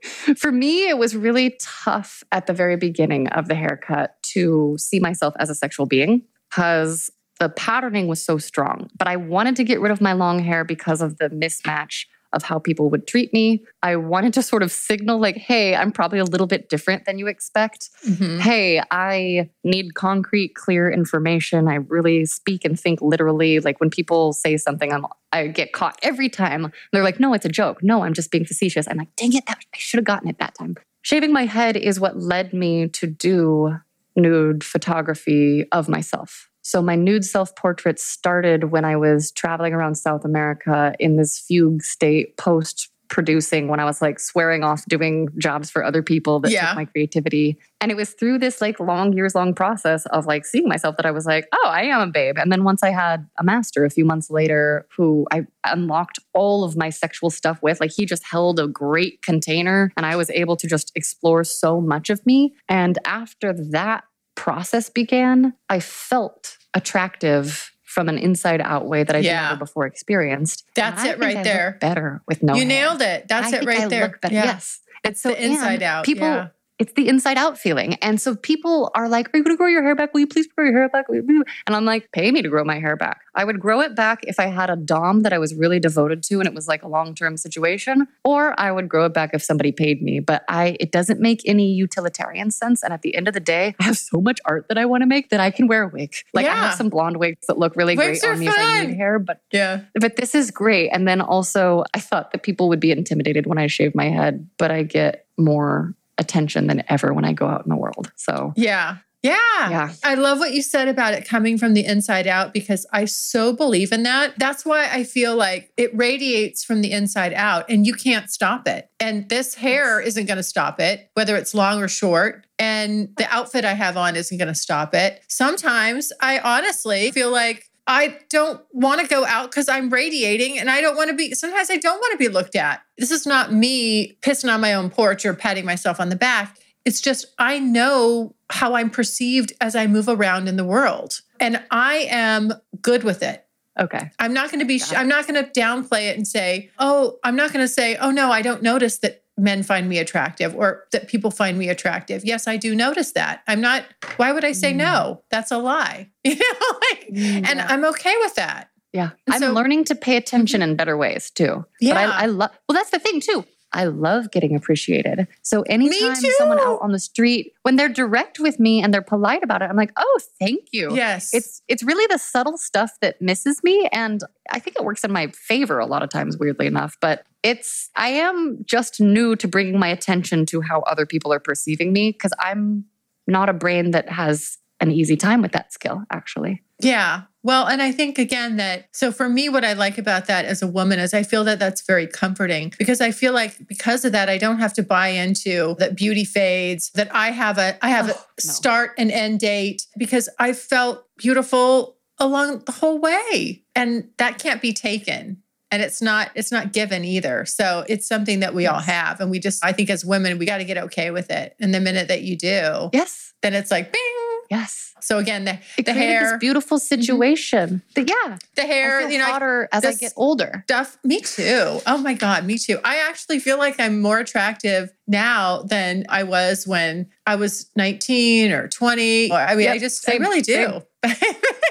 For me, it was really tough at the very beginning of the haircut to see myself as a sexual being because the patterning was so strong. But I wanted to get rid of my long hair because of the mismatch of how people would treat me. I wanted to sort of signal, like, hey, I'm probably a little bit different than you expect. Mhm. Hey, I need concrete, clear information. I really speak and think literally. Like when people say something, I'm I get caught every time. They're like, no, it's a joke. No, I'm just being facetious. I'm like, dang it, that, I should have gotten it that time. Shaving my head is what led me to do nude photography of myself. So my nude self-portrait started when I was traveling around South America in this fugue state post producing when I was like swearing off doing jobs for other people that Yeah. took my creativity. And it was through this like long years long process of like seeing myself that I was like, oh, I am a babe. And then once I had a master a few months later who I unlocked all of my sexual stuff with, like he just held a great container and I was able to just explore so much of me. And after that process began, I felt attractive from an inside out way that I Yeah. never before experienced. That's it right I there. better with no you hair. nailed it. That's I it right I there. Yeah. Yes. It's so the inside out, People, yeah. It's the inside out feeling. And so people are like, Are you gonna grow your hair back? Will you please grow your hair back? You- And I'm like, pay me to grow my hair back. I would grow it back if I had a Dom that I was really devoted to and it was like a long-term situation, or I would grow it back if somebody paid me. But I it doesn't make any utilitarian sense. And at the end of the day, I have so much art that I want to make that I can wear a wig. Like I have some blonde wigs that look really Wigs great on me if I fun. need hair, but Yeah. but this is great. And then also, I thought that people would be intimidated when I shave my head, but I get more attention than ever when I go out in the world. So Yeah. Yeah. Yeah. I love what you said about it coming from the inside out because I so believe in that. That's why I feel like it radiates from the inside out and you can't stop it. And this hair isn't going to stop it, whether it's long or short. And the outfit I have on isn't going to stop it. Sometimes I honestly feel like I don't want to go out because I'm radiating and I don't want to be, sometimes I don't want to be looked at. This is not me pissing on my own porch or patting myself on the back. It's just, I know how I'm perceived as I move around in the world. And I am good with it. Okay. I'm not going to be. I'm not going to downplay it and say, oh, I'm not going to say, oh, no, I don't notice that men find me attractive or that people find me attractive. Yes, I do notice that. I'm not, why would I say Mm. no? That's a lie. You know, like, and. I'm okay with that. Yeah. And I'm so- learning to pay attention in better ways too. Yeah. But I, I love, well, that's the thing too. I love getting appreciated. So anytime someone out on the street, when they're direct with me and they're polite about it, I'm like, oh, thank you. yes. It's it's really the subtle stuff that misses me. And I think it works in my favor a lot of times, weirdly enough. But it's I am just new to bringing my attention to how other people are perceiving me because I'm not a brain that has an easy time with that skill, actually. Yeah. Well, and I think again that so for me, what I like about that as a woman is I feel that that's very comforting because I feel like because of that, I don't have to buy into that beauty fades, that I have a I have Oh, a no. start and end date because I felt beautiful along the whole way, and that can't be taken. And it's not it's not given either. So it's something that we all have. And we just I think as women, we got to get okay with it. And the minute that you do, Yes. then it's like bing. Yes. So again, the It the hair, this beautiful mm-hmm. situation. But yeah, the I hair, feel you know, hotter as I get older. stuff. Me too. Oh my God, me too. I actually feel like I'm more attractive now than I was when I was 19 or 20. I mean, I just, same, I really do.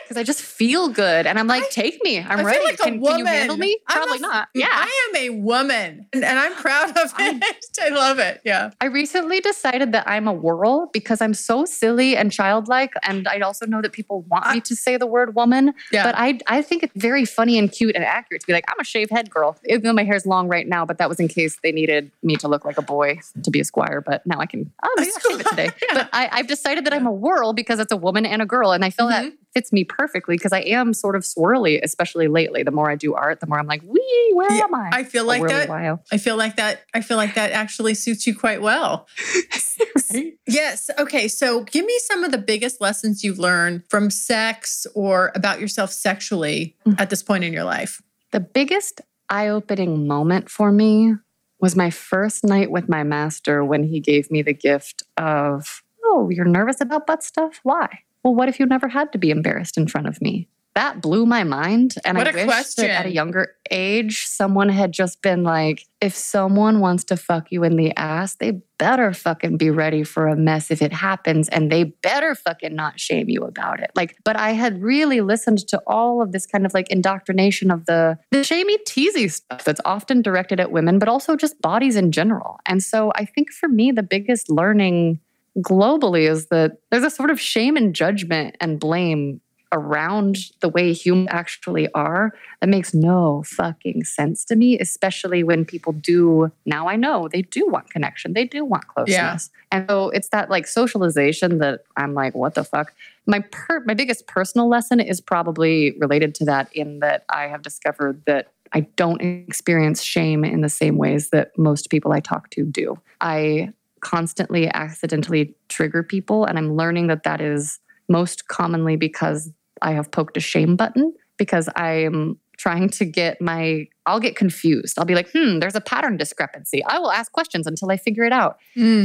Because I just feel good. And I'm like, I- take me. I'm I ready. like can, can you handle me? I'm a Probably not. Yeah. I am a woman and, and I'm proud of it. I love it. Yeah. I recently decided that I'm a whirl because I'm so silly and childlike. And I also know that people want me to say the word woman. Yeah. But I, I think it's very funny and cute and accurate to be like, I'm a shaved head girl. Even though my hair's long right now, but that was in case they needed me to look like a boy to be a squire. But now I can, oh, maybe I'll shave it today. Yeah. But I, I've decided that I'm a whirl because it's a woman and a girl. And I feel that fits me perfectly because I am sort of swirly, especially lately. The more I do art, the more I'm like, wee, where Yeah, am I? I feel like that. Wow. I feel like that. I feel like that actually suits you quite well. Yes. Okay. So give me some of the biggest lessons you've learned from sex or about yourself sexually Mm. at this point in your life. The biggest eye opening moment for me was my first night with my master when he gave me the gift of, Oh, you're nervous about butt stuff? Why? Well, what if you never had to be embarrassed in front of me? That blew my mind. And What I wish question. that at a younger age, someone had just been like, if someone wants to fuck you in the ass, they better fucking be ready for a mess if it happens and they better fucking not shame you about it. Like, but I had really listened to all of this kind of like indoctrination of the the shamey teasy stuff that's often directed at women, but also just bodies in general. And so I think for me, the biggest learning globally is that there's a sort of shame and judgment and blame around the way humans actually are that makes no fucking sense to me, especially when people do, now I know they do want connection, they do want closeness. And so it's that like socialization that I'm like, what the fuck? My per- my biggest personal lesson is probably related to that in that I have discovered that I don't experience shame in the same ways that most people I talk to do. I constantly accidentally trigger people and I'm learning that that is most commonly because I have poked a shame button because I'm trying to get my I'll get confused. I'll be like, "Hmm, there's a pattern discrepancy." I will ask questions until I figure it out.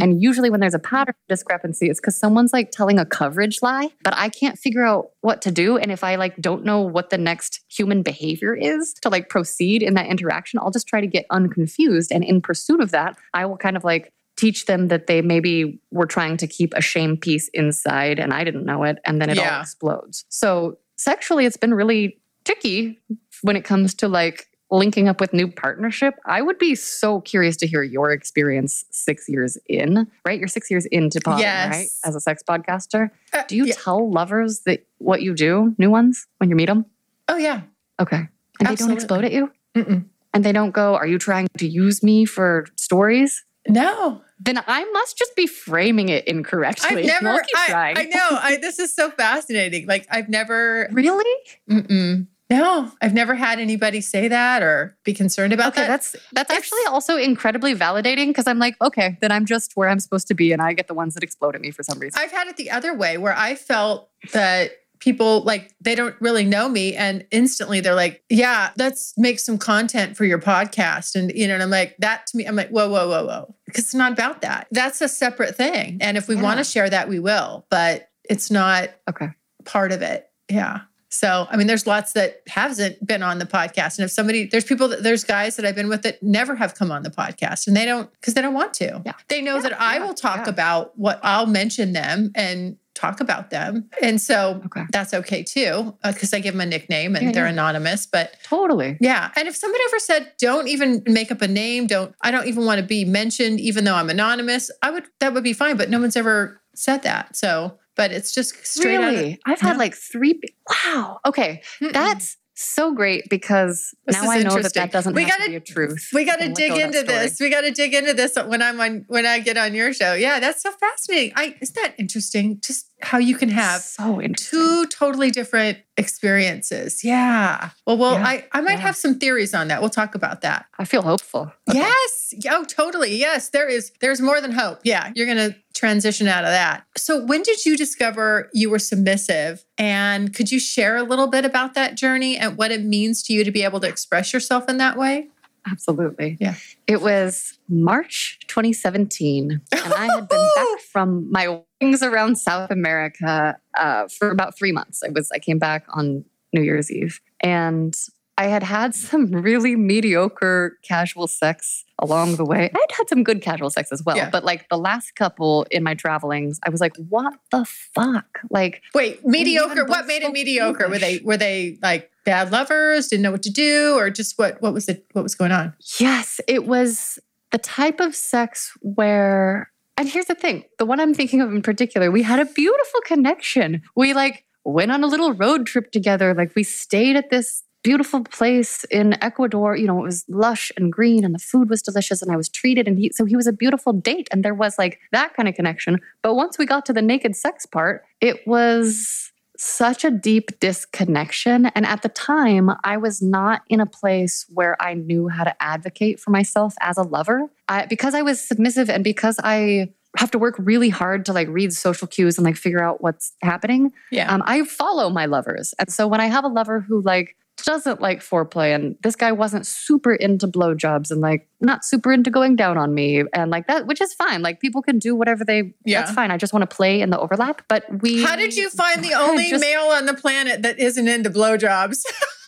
And usually when there's a pattern discrepancy, it's cuz someone's like telling a coverage lie, but I can't figure out what to do and if I like don't know what the next human behavior is to like proceed in that interaction, I'll just try to get unconfused and in pursuit of that, I will kind of like teach them that they maybe were trying to keep a shame piece inside and I didn't know it and then it all explodes. So sexually it's been really tricky when it comes to like linking up with new partnership. I would be so curious to hear your experience 6 years in, right? You're 6 years into pod, Yes. right? As a sex podcaster. Uh, Do you yeah. tell lovers that what you do, new ones, when you meet them? Oh yeah. Okay. And they don't explode at you? Mm-mm. And they don't go, "Are you trying to use me for stories?" No. Then I must just be framing it incorrectly. I've never. I. I know. I, this is so fascinating. Like I've never. really? Mm-mm. No, I've never had anybody say that or be concerned about Okay, that. that's that's It's- actually also incredibly validating because I'm like, okay, then I'm just where I'm supposed to be, and I get the ones that explode at me for some reason. I've had it the other way where I felt that people like they don't really know me and instantly they're like, "Yeah, let's make some content for your podcast." And you know, and I'm like, that to me, I'm like, "Whoa, whoa, whoa, whoa," because it's not about that. That's a separate thing, and if we want to share that, we will, but it's not okay. part of it. Yeah. So, I mean, there's lots that hasn't been on the podcast. And if somebody, there's people that there's guys that I've been with that never have come on the podcast and they don't, because they don't want to. Yeah. They know Yeah, that I yeah, will talk yeah. about what I'll mention them and talk about them. And so Okay. that's okay too, uh, because I give them a nickname and Yeah, they're yeah. anonymous. But Totally. yeah. And if somebody ever said, don't even make up a name, don't, I don't even want to be mentioned, even though I'm anonymous, I would, that would be fine. But no one's ever said that. So, but it's just straight out of- Really? I've had like three. Wow. Okay. Mm-mm. That's so great because This now I know that that doesn't We have gotta- to be a truth. We got to I can let dig into this. We got to dig into this when I'm on when I get on your show. Yeah, that's so fascinating. I isn't that interesting? Just how you can have so two totally different experiences. Yeah. Well, well, Yeah, I I might yeah. have some theories on that. We'll talk about that. I feel hopeful. Okay. Yes. Oh, totally. Yes. There is. There's more than hope. Yeah. You're gonna transition out of that. So when did you discover you were submissive? And could you share a little bit about that journey and what it means to you to be able to express yourself in that way? Absolutely. Yeah. It was March 2017, and I had been back from my wings around South America uh, for about three months. I was I came back on New Year's Eve, and I had had some really mediocre casual sex along the way. I'd had some good casual sex as well, Yeah. but like the last couple in my travelings, I was like, "What the fuck?" Like Wait, mediocre. What made it mediocre? Were they were they like bad lovers? Didn't know what to do, or just what what was it? What was going on? Yes, it was the type of sex where, and here's the thing the one I'm thinking of in particular, we had a beautiful connection. We like went on a little road trip together. Like we stayed at this beautiful place in Ecuador. You know, it was lush and green and the food was delicious and I was treated. And he, so he was a beautiful date. And there was like that kind of connection. But once we got to the naked sex part, it was such a deep disconnection. And at the time, I was not in a place where I knew how to advocate for myself as a lover. I, because I was submissive and because I have to work really hard to like read social cues and like figure out what's happening. Yeah. Um, I follow my lovers. And so when I have a lover who like doesn't like foreplay and this guy wasn't super into blowjobs and like not super into going down on me and like that, which is fine. Like people can do whatever they, Yeah. that's fine. I just want to play in the overlap. But we, How did you find the only just- male on the planet that isn't into blowjobs?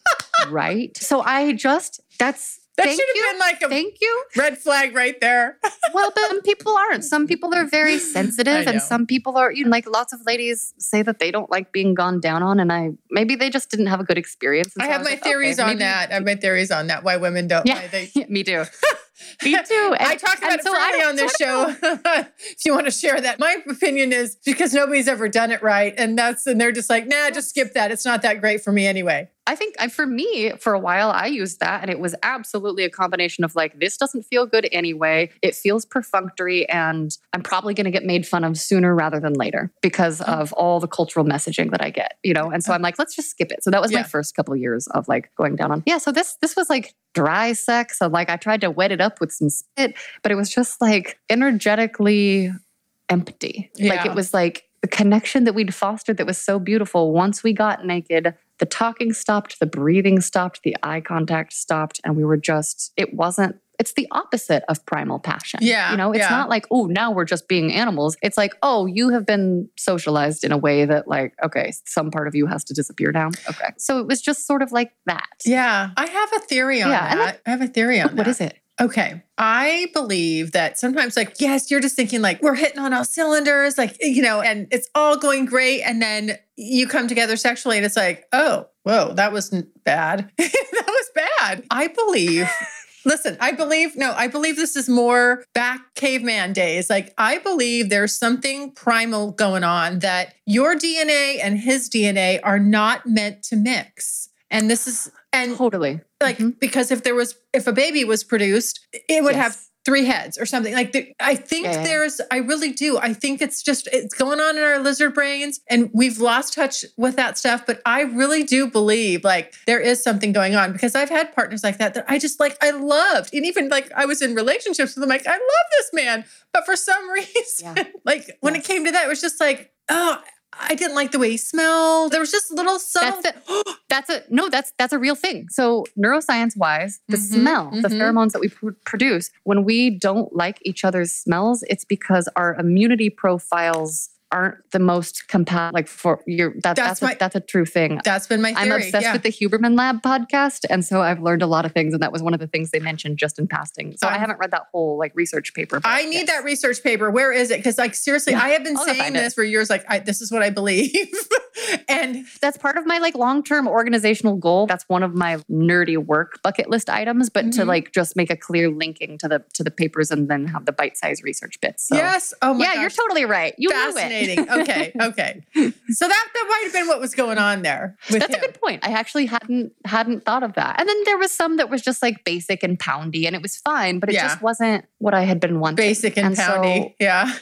right? So I just, that's, that thank should have you. been like a Thank you. red flag right there. Well, but some people aren't. Some people are very sensitive, and some people are, you know, like lots of ladies say that they don't like being gone down on, and I maybe they just didn't have a good experience. I have was my like, okay, theories on maybe- that. I have my theories on that. Why women don't. Yeah, they, yeah, me too. Me too. I And- talked about it so I don't- on this show. if you want to share that, my opinion is because nobody's ever done it right, and that's and they're just like, nah, just skip that. It's not that great for me anyway. I think for me, for a while, I used that, and it was absolutely a combination of like, this doesn't feel good anyway. It feels perfunctory, and I'm probably going to get made fun of sooner rather than later because Oh. of all the cultural messaging that I get, you know. And so I'm like, let's just skip it. So that was Yeah. my first couple years of like going down on. Yeah. So this this was like dry sex, and like I tried to wet it up with some spit, but it was just like energetically empty. Like it was like the connection that we'd fostered that was so beautiful. Once we got naked, the talking stopped, the breathing stopped, the eye contact stopped, and we were just, it wasn't, it's the opposite of primal passion. Yeah, You know, it's yeah. not like, oh, now we're just being animals. It's like, oh, you have been socialized in a way that, like, okay, some part of you has to disappear now. Okay. So it was just sort of like that. Yeah, I have a theory on Yeah, that. I have a theory on What that. is it? Okay. I believe that sometimes, like, yes, you're just thinking, like, we're hitting on all cylinders, like, you know, and it's all going great. And then you come together sexually and it's like, oh, whoa, that wasn't bad. that was bad. I believe. Listen, I believe, no, I believe this is more back caveman days. Like, I believe there's something primal going on that your DNA and his DNA are not meant to mix. And this is, and Totally. like Mhm. because if there was if a baby was produced it would have three heads or something. Like the, I think Yeah, there's, I really do. I think it's just it's going on in our lizard brains, and we've lost touch with that stuff. But I really do believe like there is something going on because I've had partners like that that I just like I loved, and even like I was in relationships with them. Like I love this man, but for some reason, Yeah. like when it came to that, it was just like oh. I didn't like the way he smelled. There was just little subtle. That's That's a no. That's that's a real thing. So neuroscience wise, the Mhm, smell, the mhm. pheromones that we pr- produce when we don't like each other's smells, it's because our immunity profiles aren't the most compatible. Like for your that, That's that's my- a, that's a true thing. That's been my theory. I'm obsessed yeah. with the Huberman Lab podcast, and so I've learned a lot of things, and that was one of the things they mentioned just in passing. So I I'm- haven't read that whole like research paper. I need yes. that research paper. Where is it? Because like seriously, Yeah, I have been I'll saying find it. this for years. Like I, this is what I believe, and that's part of my like long-term organizational goal that's one of my nerdy work bucket list items but to Mhm. like just make a clear linking to the to the papers and then have the bite-sized research bits so yes, oh my yeah gosh, you're totally right you knew it fascinating. okay, okay. So that that might have been what was going on there. With that's him. a good point i actually hadn't hadn't thought of that and then there was some that was just like basic and poundy and it was fine but it Yeah. just wasn't what i had been wanting Basic and, And so- poundy. yeah,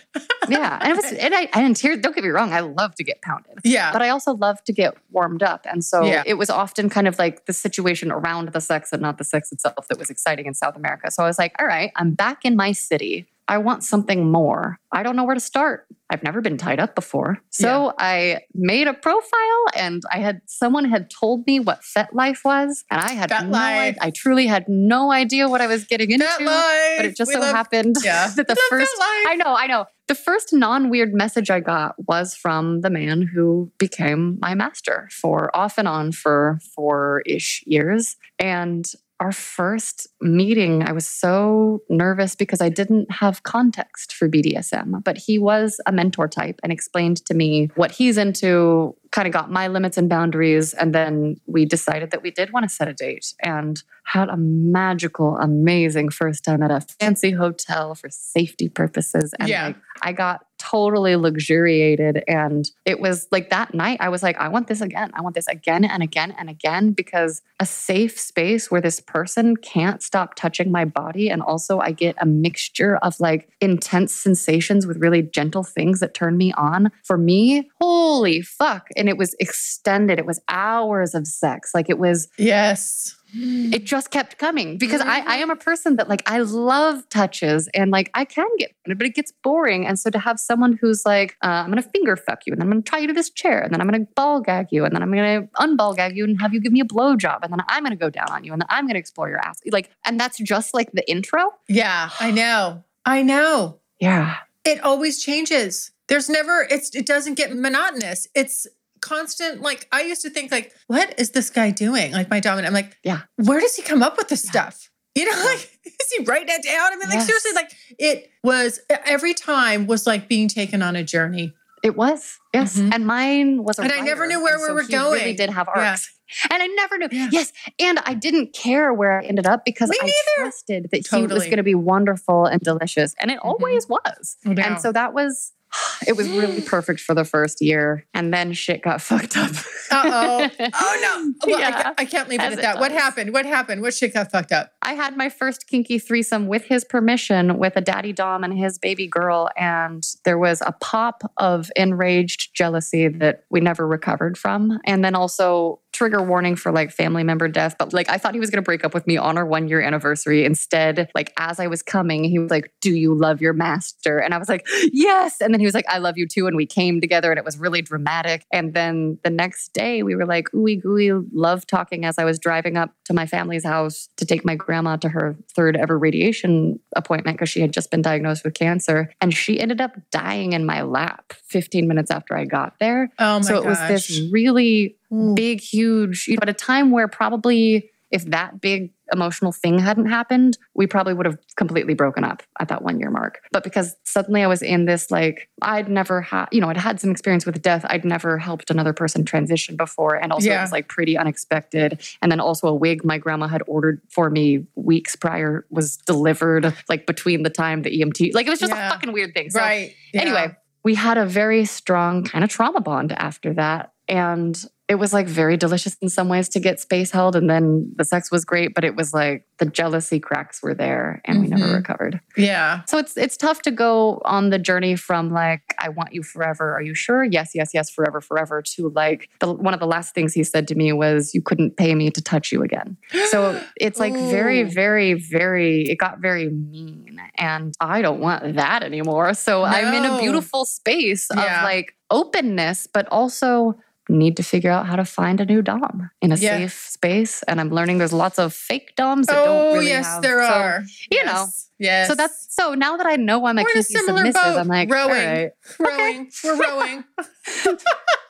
yeah and it was and i and here don't get me wrong i love to get pounded yeah. but I also love to get warmed up. And so Yeah. it was often kind of like the situation around the sex and not the sex itself that was exciting in South America. So I was like, all right, I'm back in my city. I want something more. I don't know where to start. I've never been tied up before. So I made a profile and I had someone had told me what FetLife was. And I had Fet no Life. I truly had no idea what I was getting into. But it just We so love- happened Yeah. that the first I know, I know. The first non weird message I got was from the man who became my master for off and on for four ish years. And our first meeting, I was so nervous because I didn't have context for BDSM, but he was a mentor type and explained to me what he's into, kind of got my limits and boundaries. And then we decided that we did want to set a date and had a magical, amazing first time at a fancy hotel for safety purposes. And Yeah. like, I got totally luxuriated. And it was like that night, I was like, I want this again. I want this again and again and again because a safe space where this person can't stop touching my body. And also, I get a mixture of like intense sensations with really gentle things that turn me on. For me, holy fuck. And it was extended, it was hours of sex. Like it was yes. It just kept coming because I, I am a person that like I love touches and like I can get but it gets boring. And so to have someone who's like, uh, I'm gonna finger fuck you, and then I'm gonna tie you to this chair, and then I'm gonna ball gag you, and then I'm gonna unball gag you and have you give me a blow job, and then I'm gonna go down on you, and then I'm gonna explore your ass. Like, and that's just like the intro. Yeah, I know. I know. Yeah. It always changes. There's never it's it doesn't get monotonous. It's constant like I used to think like what is this guy doing? Like my dominant I'm like, Yeah. Where does he come up with this Yeah. stuff? You know, like is he writing it down? I mean, like Yes. seriously, like it was every time was like being taken on a journey. It was, yes. Mhm. And mine was a And I never knew where we so were he Really did have Yeah. arcs. And I never knew. Yeah. Yes. And I didn't care where I ended up because I trusted that he was going to be wonderful and delicious. And it Mhm. always was. And so that was, it was really perfect for the first year. And then shit got fucked up. Uh-oh. Oh no. Well, I, Yeah. ca- I can't leave it at that. What happened? What happened? What shit got fucked up? I had my first kinky threesome with his permission with a daddy dom and his baby girl. And there was a pop of enraged jealousy that we never recovered from. And then also trigger warning for like family member death. But like I thought he was going to break up with me on our one year anniversary. Instead, like as I was coming, he was like, Do you love your master? And I was like, Yes. And then he was like, I love you too. And we came together and it was really dramatic. And then the next day we were like, ooey gooey, love talking as I was driving up to my family's house to take my grandma to her third ever radiation appointment because she had just been diagnosed with cancer. And she ended up dying in my lap 15 minutes after I got there. Oh my so it was this really Ooh. big, huge, you know, at a time where probably if that big emotional thing hadn't happened, we probably would have completely broken up at that one year mark. But because suddenly I was in this, like, I'd never had, you know, I'd had some experience with death. I'd never helped another person transition before. And also it was like pretty unexpected. And then also a wig my grandma had ordered for me weeks prior was delivered like between the time the EMT, like it was just Yeah. a fucking weird thing. So right. Yeah. Anyway, we had a very strong kind of trauma bond after that. And it was like very delicious in some ways to get space held. And then the sex was great, but it was like the jealousy cracks were there and we never Mhm. recovered. Yeah. So it's it's tough to go on the journey from like I want you forever. Are you sure? Yes, yes, yes, forever, forever. To like the, one of the last things he said to me was, "You couldn't pay me to touch you again." So it's like very, Ooh. very, very. It got very mean, and I don't want that anymore. So I'm in a beautiful space Yeah. of like openness, but also need to figure out how to find a new dom in a Yeah. safe space. And I'm learning there's lots of fake doms that oh, don't really yes, have- there so, are. You yes. know. Yes. So that's so now that I know I'm a a similar submissive, boat, I'm like rowing. right. rowing. We're rowing.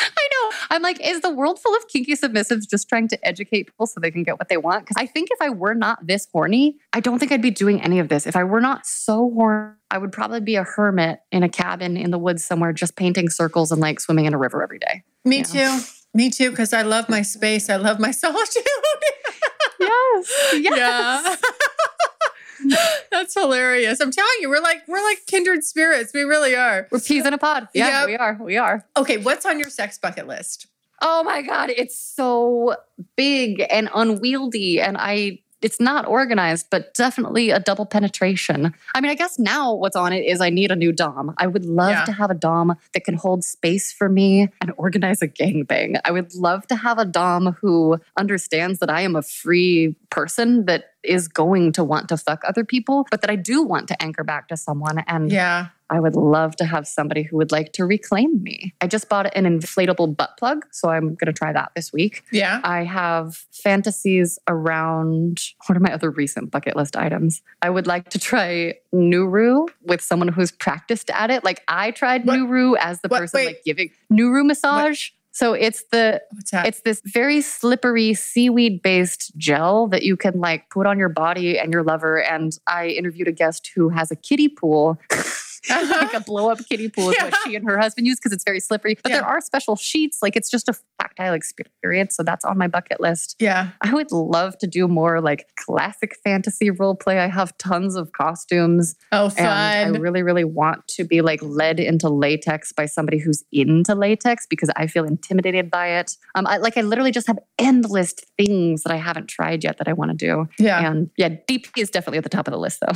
I know. I'm like, is the world full of kinky submissives just trying to educate people so they can get what they want? Because I think if I were not this horny, I don't think I'd be doing any of this. If I were not so horny, I would probably be a hermit in a cabin in the woods somewhere, just painting circles and like swimming in a river every day. Me Yeah. too. Me too, because I love my space. I love my solitude. Yes. yeah. That's hilarious. I'm telling you, we're like we're like kindred spirits. We really are. We're peas in a pod. Yeah, Yep. we are. We are. Okay, what's on your sex bucket list? Oh my God, it's so big and unwieldy. And I, it's not organized, but definitely a double penetration. I mean, I guess now what's on it is I need a new Dom. I would love Yeah. to have a Dom that can hold space for me and organize a gangbang. I would love to have a Dom who understands that I am a free person that is going to want to fuck other people, but that I do want to anchor back to someone. And Yeah. I would love to have somebody who would like to reclaim me. I just bought an inflatable butt plug, so I'm going to try that this week. Yeah. I have fantasies around what are my other recent bucket list items? I would like to try Nuru with someone who's practiced at it. Like I tried What- Nuru as the what- person wait. like giving Nuru massage. So it's the it's this very slippery seaweed based gel that you can like put on your body and your lover. And I interviewed a guest who has a kiddie pool. like a blow up kiddie pool is what she and her husband use because it's very slippery. But Yeah. there are special sheets. Like it's just a tactile experience. So that's on my bucket list. yeah. I would love to do more like classic fantasy role play. I have tons of costumes. Oh, And I really, really want to be like led into latex by somebody who's into latex because I feel intimidated by it. Um, I like I literally just have endless things that I haven't tried yet that I want to do. yeah. And yeah, DP is definitely at the top of the list though.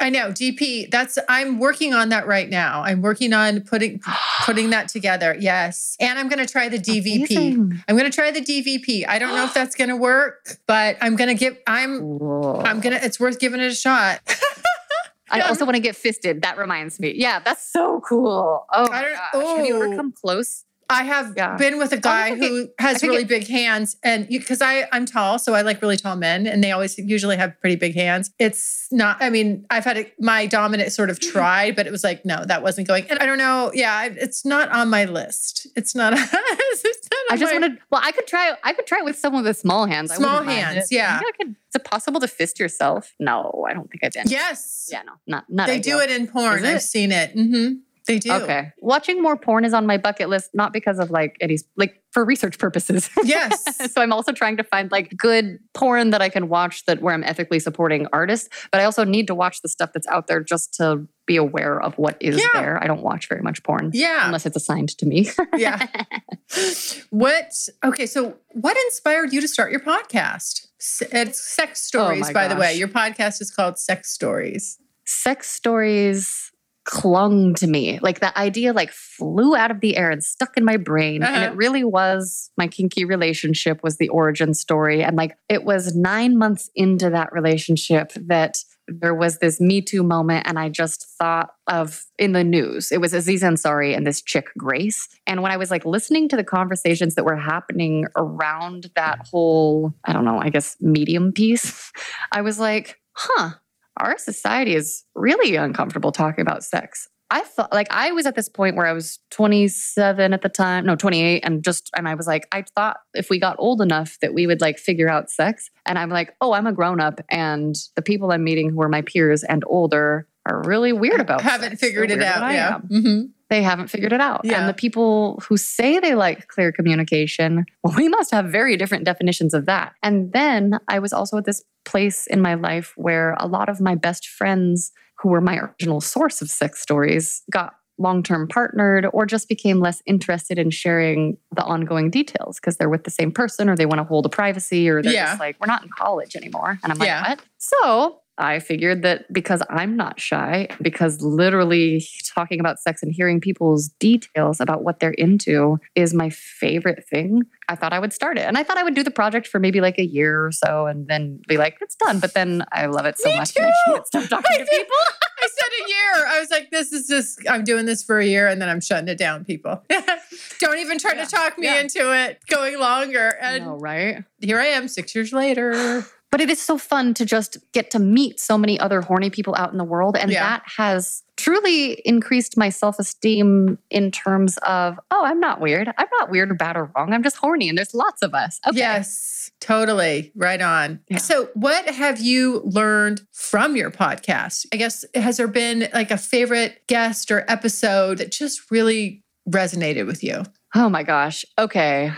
I know. DP. That's I'm working on that right now. I'm working on putting putting that together. Yes. And I'm gonna try the DVP. Amazing. I'm gonna try the DVP. I don't know if that's gonna work, but I'm gonna give I'm Cool. I'm gonna it's worth giving it a shot. I also want to get fisted. That reminds me. Yeah, that's so cool. Oh, I don't- gosh. Have you ever oh. come close? I have Yeah. been with a guy think it- who has really it- big hands, and because I I'm tall, so I like really tall men, and they always usually have pretty big hands. It's not. I mean, I've had a, my dominant sort of tried, but it was like no, that wasn't going. And I don't know. Yeah, it's not on my list. It's not. it's not I just my- wanted. Well, I could try. I could try with someone with small hands. Small hands, yeah. Could. Is it possible to fist yourself? No, I don't think I've been. Yes. Yeah, no, not not. They ideal. do it in porn. I've seen it. hmm They do. Okay, watching more porn is on my bucket list, not because of like any like for research purposes. Yes. so I'm also trying to find like good porn that I can watch that where I'm ethically supporting artists, but I also need to watch the stuff that's out there just to be aware of what is Yeah. there. I don't watch very much porn yeah. unless it's assigned to me. yeah. what? Okay. So, what inspired you to start your podcast? It's sex oh stories, my by the way. Your podcast is called Sex Stories. Sex stories clung to me. Like the idea like flew out of the air and stuck in my brain. And Uh-huh. it really was my kinky relationship was the origin story. And like it was nine months into that relationship that there was this Me Too moment. And I just thought of in the news, it was Aziz Ansari and this chick, Grace. And when I was like listening to the conversations that were happening around that whole, I don't know, I guess medium piece, I was like, huh, our society is really uncomfortable talking about sex. I thought like I was at this point where I was 27 at the time, no, 28 and just and I was like I thought if we got old enough that we would like figure out sex and I'm like, "Oh, I'm a grown up and the people I'm meeting who are my peers and older are really weird about Haven't sex. figured They're it out. Yeah. am hmm they haven't figured it out. Yeah. And the people who say they like clear communication, well, we must have very different definitions of that. And then I was also at this place in my life where a lot of my best friends who were my original source of sex stories got long term partnered or just became less interested in sharing the ongoing details because they're with the same person or they want to hold a privacy or they're Yeah. just like, we're not in college anymore. And I'm like, Yeah. what? So I figured that because I'm not shy, because literally talking about sex and hearing people's details about what they're into is my favorite thing, I thought I would start it. And I thought I would do the project for maybe like a year or so and then be like, it's done. But then I love it so Me much. and I too. can't stop talking I to did. people. I said a year. I was like, this is just, I'm doing this for a year and then I'm shutting it down, people. Don't even try Yeah, to talk me yeah. into it going longer. And know, right? here I am six years later. But it is so fun to just get to meet so many other horny people out in the world. And Yeah. that has truly increased my self esteem in terms of, oh, I'm not weird. I'm not weird or bad or wrong. I'm just horny. And there's lots of us. Okay. Yes, totally. Right on. Yeah. So, what have you learned from your podcast? I guess, has there been like a favorite guest or episode that just really resonated with you? Oh my gosh. Okay.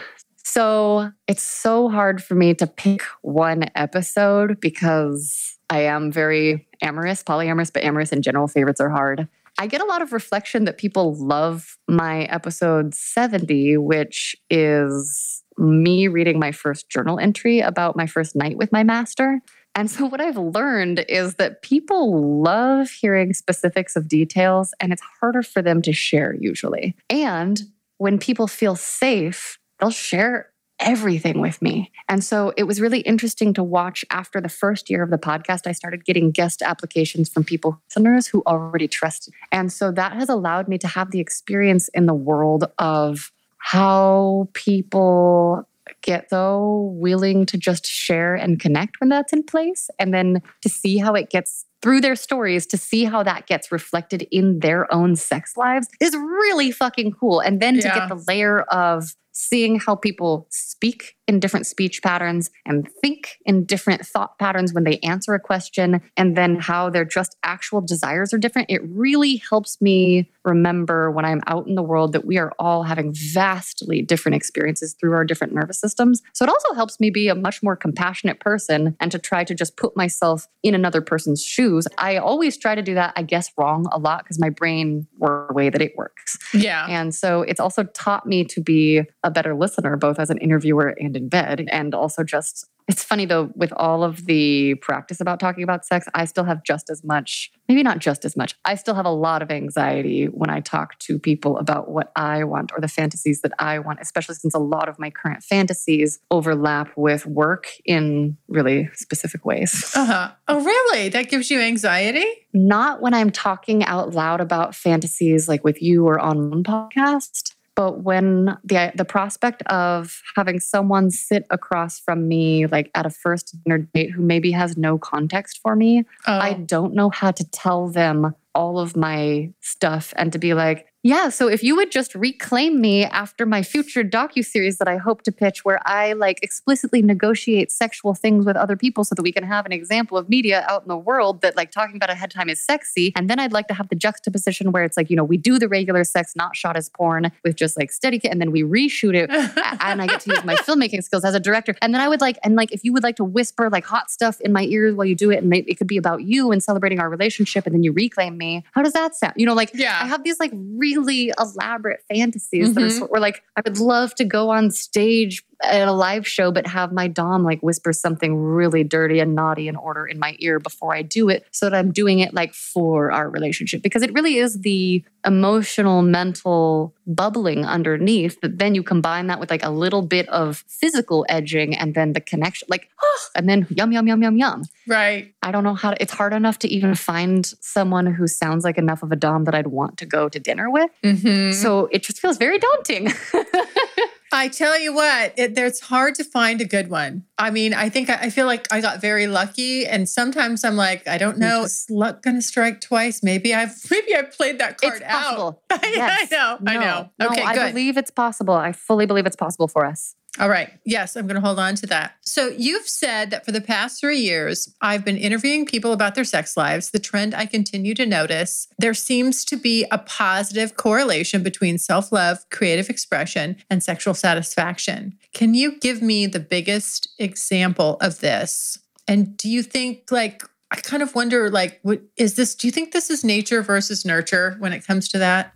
So it's so hard for me to pick one episode because I am very amorous, polyamorous, but amorous in general. Favorites are hard. I get a lot of reflection that people love my episode 70, which is me reading my first journal entry about my first night with my master. And so, what I've learned is that people love hearing specifics of details, and it's harder for them to share usually. And when people feel safe, they'll share everything with me. And so it was really interesting to watch after the first year of the podcast, I started getting guest applications from people, listeners who already trusted. And so that has allowed me to have the experience in the world of how people get so willing to just share and connect when that's in place and then to see how it gets through their stories to see how that gets reflected in their own sex lives is really fucking cool and then to Yeah. get the layer of seeing how people speak in different speech patterns and think in different thought patterns when they answer a question, and then how their just actual desires are different, it really helps me remember when I'm out in the world that we are all having vastly different experiences through our different nervous systems. So it also helps me be a much more compassionate person and to try to just put myself in another person's shoes. I always try to do that, I guess, wrong a lot because my brain works the way that it works. Yeah. And so it's also taught me to be a better listener, both as an interviewer and in bed. And also just, it's funny though, with all of the practice about talking about sex, I still have just as much, maybe not just as much, I still have a lot of anxiety when I talk to people about what I want or the fantasies that I want, especially since a lot of my current fantasies overlap with work in really specific ways. Uh huh. Oh, really? That gives you anxiety? not when I'm talking out loud about fantasies like with you or on one podcast, but when the the prospect of having someone sit across from me like at a first dinner date who maybe has no context for me, Oh, I don't know how to tell them all of my stuff and to be like, yeah, so if you would just reclaim me after my future docuseries that I hope to pitch where I like explicitly negotiate sexual things with other people so that we can have an example of media out in the world that like talking about ahead time is sexy. And then I'd like to have the juxtaposition where it's like, you know, we do the regular sex not shot as porn with just like steady kit, and then we reshoot it and I get to use my filmmaking skills as a director. And then I would like, and like, if you would like to whisper like hot stuff in my ears while you do it, and it could be about you and celebrating our relationship, and then you reclaim me. How does that sound? You know, like Yeah. I have these like really elaborate fantasies that are Mhm. sort where like I would love to go on stage at a live show, but have my dom like whisper something really dirty and naughty and order in my ear before I do it, so that I'm doing it like for our relationship because it really is the emotional, mental bubbling underneath. But then you combine that with like a little bit of physical edging, and then the connection, like, and then yum yum yum yum yum. right. I don't know how to, it's hard enough to even find someone who sounds like enough of a dom that I'd want to go to dinner with. Mhm. So it just feels very daunting. I tell you what, it, it's hard to find a good one. I mean, I think I, I feel like I got very lucky, and sometimes I'm like, I don't know, is luck going to strike twice? Maybe I've maybe I played that card it's out. possible. I Yes. know, I No. know. No, Okay, I good. believe it's possible. I fully believe it's possible for us. All right. Yes, I'm going to hold on to that. So, you've said that for the past three years, I've been interviewing people about their sex lives. The trend I continue to notice there seems to be a positive correlation between self love, creative expression, and sexual satisfaction. Can you give me the biggest example of this? And do you think, like, I kind of wonder, like, what is this? Do you think this is nature versus nurture when it comes to that?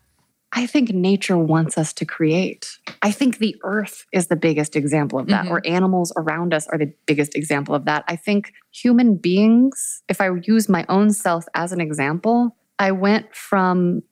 I think nature wants us to create. I think the earth is the biggest example of that, Mhm. or animals around us are the biggest example of that. I think human beings, if I use my own self as an example, I went from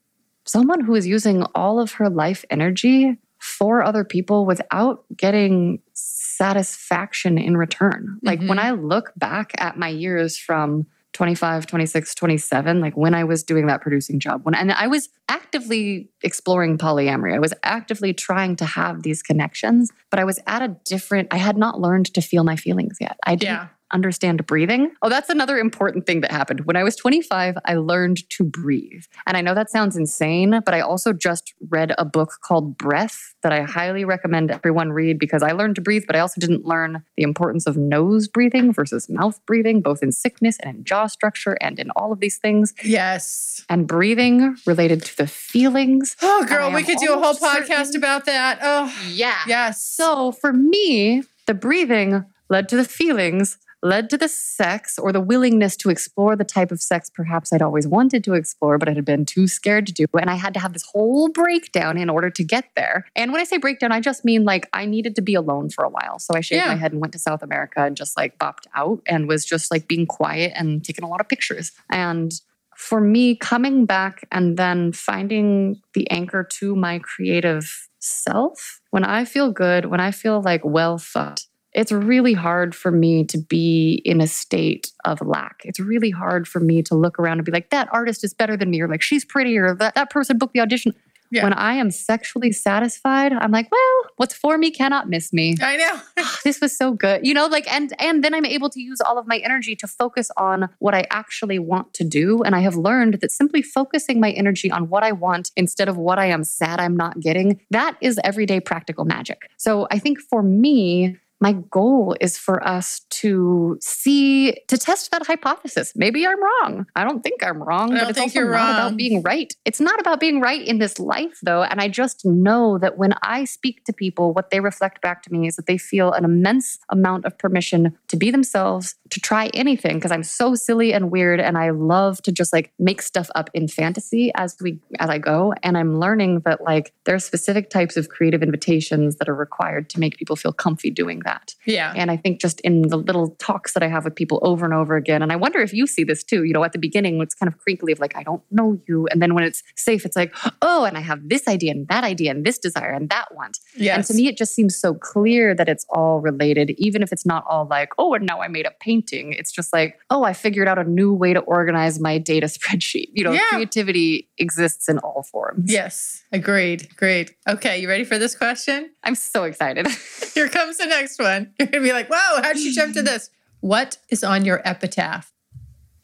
someone who is using all of her life energy for other people without getting satisfaction in return. Like when Mhm. I look back at my years from 25, 26, 27, like when I was doing that producing job, when and I was actively exploring polyamory. I was actively trying to have these connections, but I was at a different I had not learned to feel my feelings yet. I didn't Yeah. Understand breathing. Oh, that's another important thing that happened. When I was 25, I learned to breathe. And I know that sounds insane, but I also just read a book called Breath that I highly recommend everyone read because I learned to breathe, but I also didn't learn the importance of nose breathing versus mouth breathing, both in sickness and in jaw structure and in all of these things. Yes. And breathing related to the feelings. Oh, girl, we could do a whole podcast certain- about that. Oh, Yeah. yes. So for me, the breathing led to the feelings, led to the sex or the willingness to explore the type of sex perhaps I'd always wanted to explore, but I had been too scared to do. And I had to have this whole breakdown in order to get there. And when I say breakdown, I just mean like I needed to be alone for a while. So I shaved Yeah. my head and went to South America and just like bopped out and was just like being quiet and taking a lot of pictures. And for me, coming back and then finding the anchor to my creative self, when I feel good, when I feel like well thought, it's really hard for me to be in a state of lack. It's really hard for me to look around and be like, that artist is better than me, or like, she's prettier, that, that person booked the audition. Yeah. When I am sexually satisfied, I'm like, well, what's for me cannot miss me I know. Ah, this was so good you know like and and then i'm able to use all of my energy to focus on what i actually want to do and i have learned that simply focusing my energy on what i want instead of what i am sad i'm not getting that is everyday practical magic so i think for me my goal is for us to see to test that hypothesis. Maybe i'm wrong. I don't think i'm wrong I but don't it's think also you're not wrong. about being right. It's not about being right in this life though and i just know that when i speak to people what they reflect back to me is that they feel an immense amount of permission to be themselves to try anything because i'm so silly and weird and i love to just like make stuff up in fantasy as we as i go and i'm learning that like there are specific types of creative invitations that are required to make people feel comfy doing that Yeah. and I think just in the little talks that I have with people over and over again, and I wonder if you see this too, you know, at the beginning, it's kind of crinkly of like, I don't know you. And then when it's safe, it's like, oh, and I have this idea and that idea and this desire and that want. Yes. And to me, it just seems so clear that it's all related, even if it's not all like, oh, and now I made a painting. It's just like, oh, I figured out a new way to organize my data spreadsheet. You know, Yeah. creativity exists in all forms. Yes. Agreed. Agreed. Okay. You ready for this question? I'm so excited. Here comes the next one. You're going to be like, whoa, how'd she jump to this? What is on your epitaph?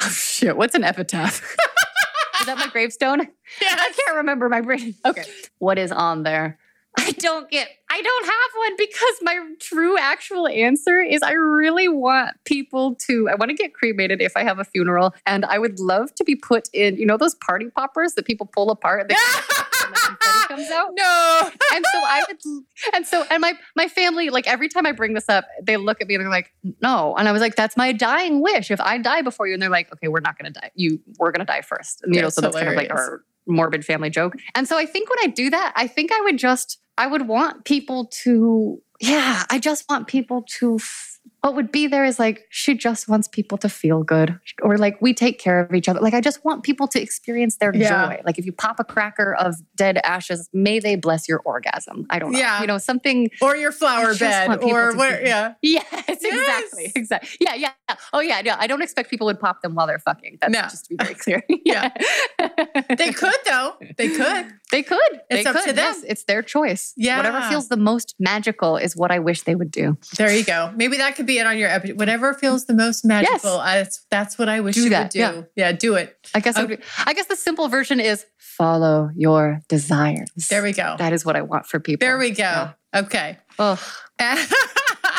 oh, shit. What's an epitaph? Is that my gravestone? Yeah, I can't remember my brain. Okay. What is on there? I don't get, I don't have one because my true actual answer is I really want people to, I want to get cremated if I have a funeral. And I would love to be put in, you know, those party poppers that people pull apart and, they, and the confetti comes out? No. And so I would, and so, and my, my family, like every time I bring this up, they look at me and they're like, no. And I was like, that's my dying wish. If I die before you, and they're like, okay, we're not going to die. You, we're going to die first. And, you know, so that's kind of like our morbid family joke. And so I think when I do that, I think I would just, I would want people to, yeah, I just want people to, f- what would be there is like, she just wants people to feel good or like we take care of each other. Like, I just want people to experience their Yeah. joy. Like, if you pop a cracker of dead ashes, may they bless your orgasm. I don't know. Yeah. You know, something. Or your flower bed. Or where, yeah. Yes, exactly. Exactly. Yeah, yeah. Oh, yeah. Yeah. I don't expect people would pop them while they're fucking. That's No. just to be very clear. Yeah. They could, though. They could. They could. It's they up could. to them. Yes, it's their choice. Yeah. Whatever feels the most magical is what I wish they would do. There you go. Maybe that could be it on your episode. Whatever feels the most magical. Uh, I, that's, what I wish Do you that, would do. yeah. Yeah. do it. I guess. I, would, I guess the simple version is follow your desires. There we go. That is what I want for people. There we go. Yeah. Okay. Ugh.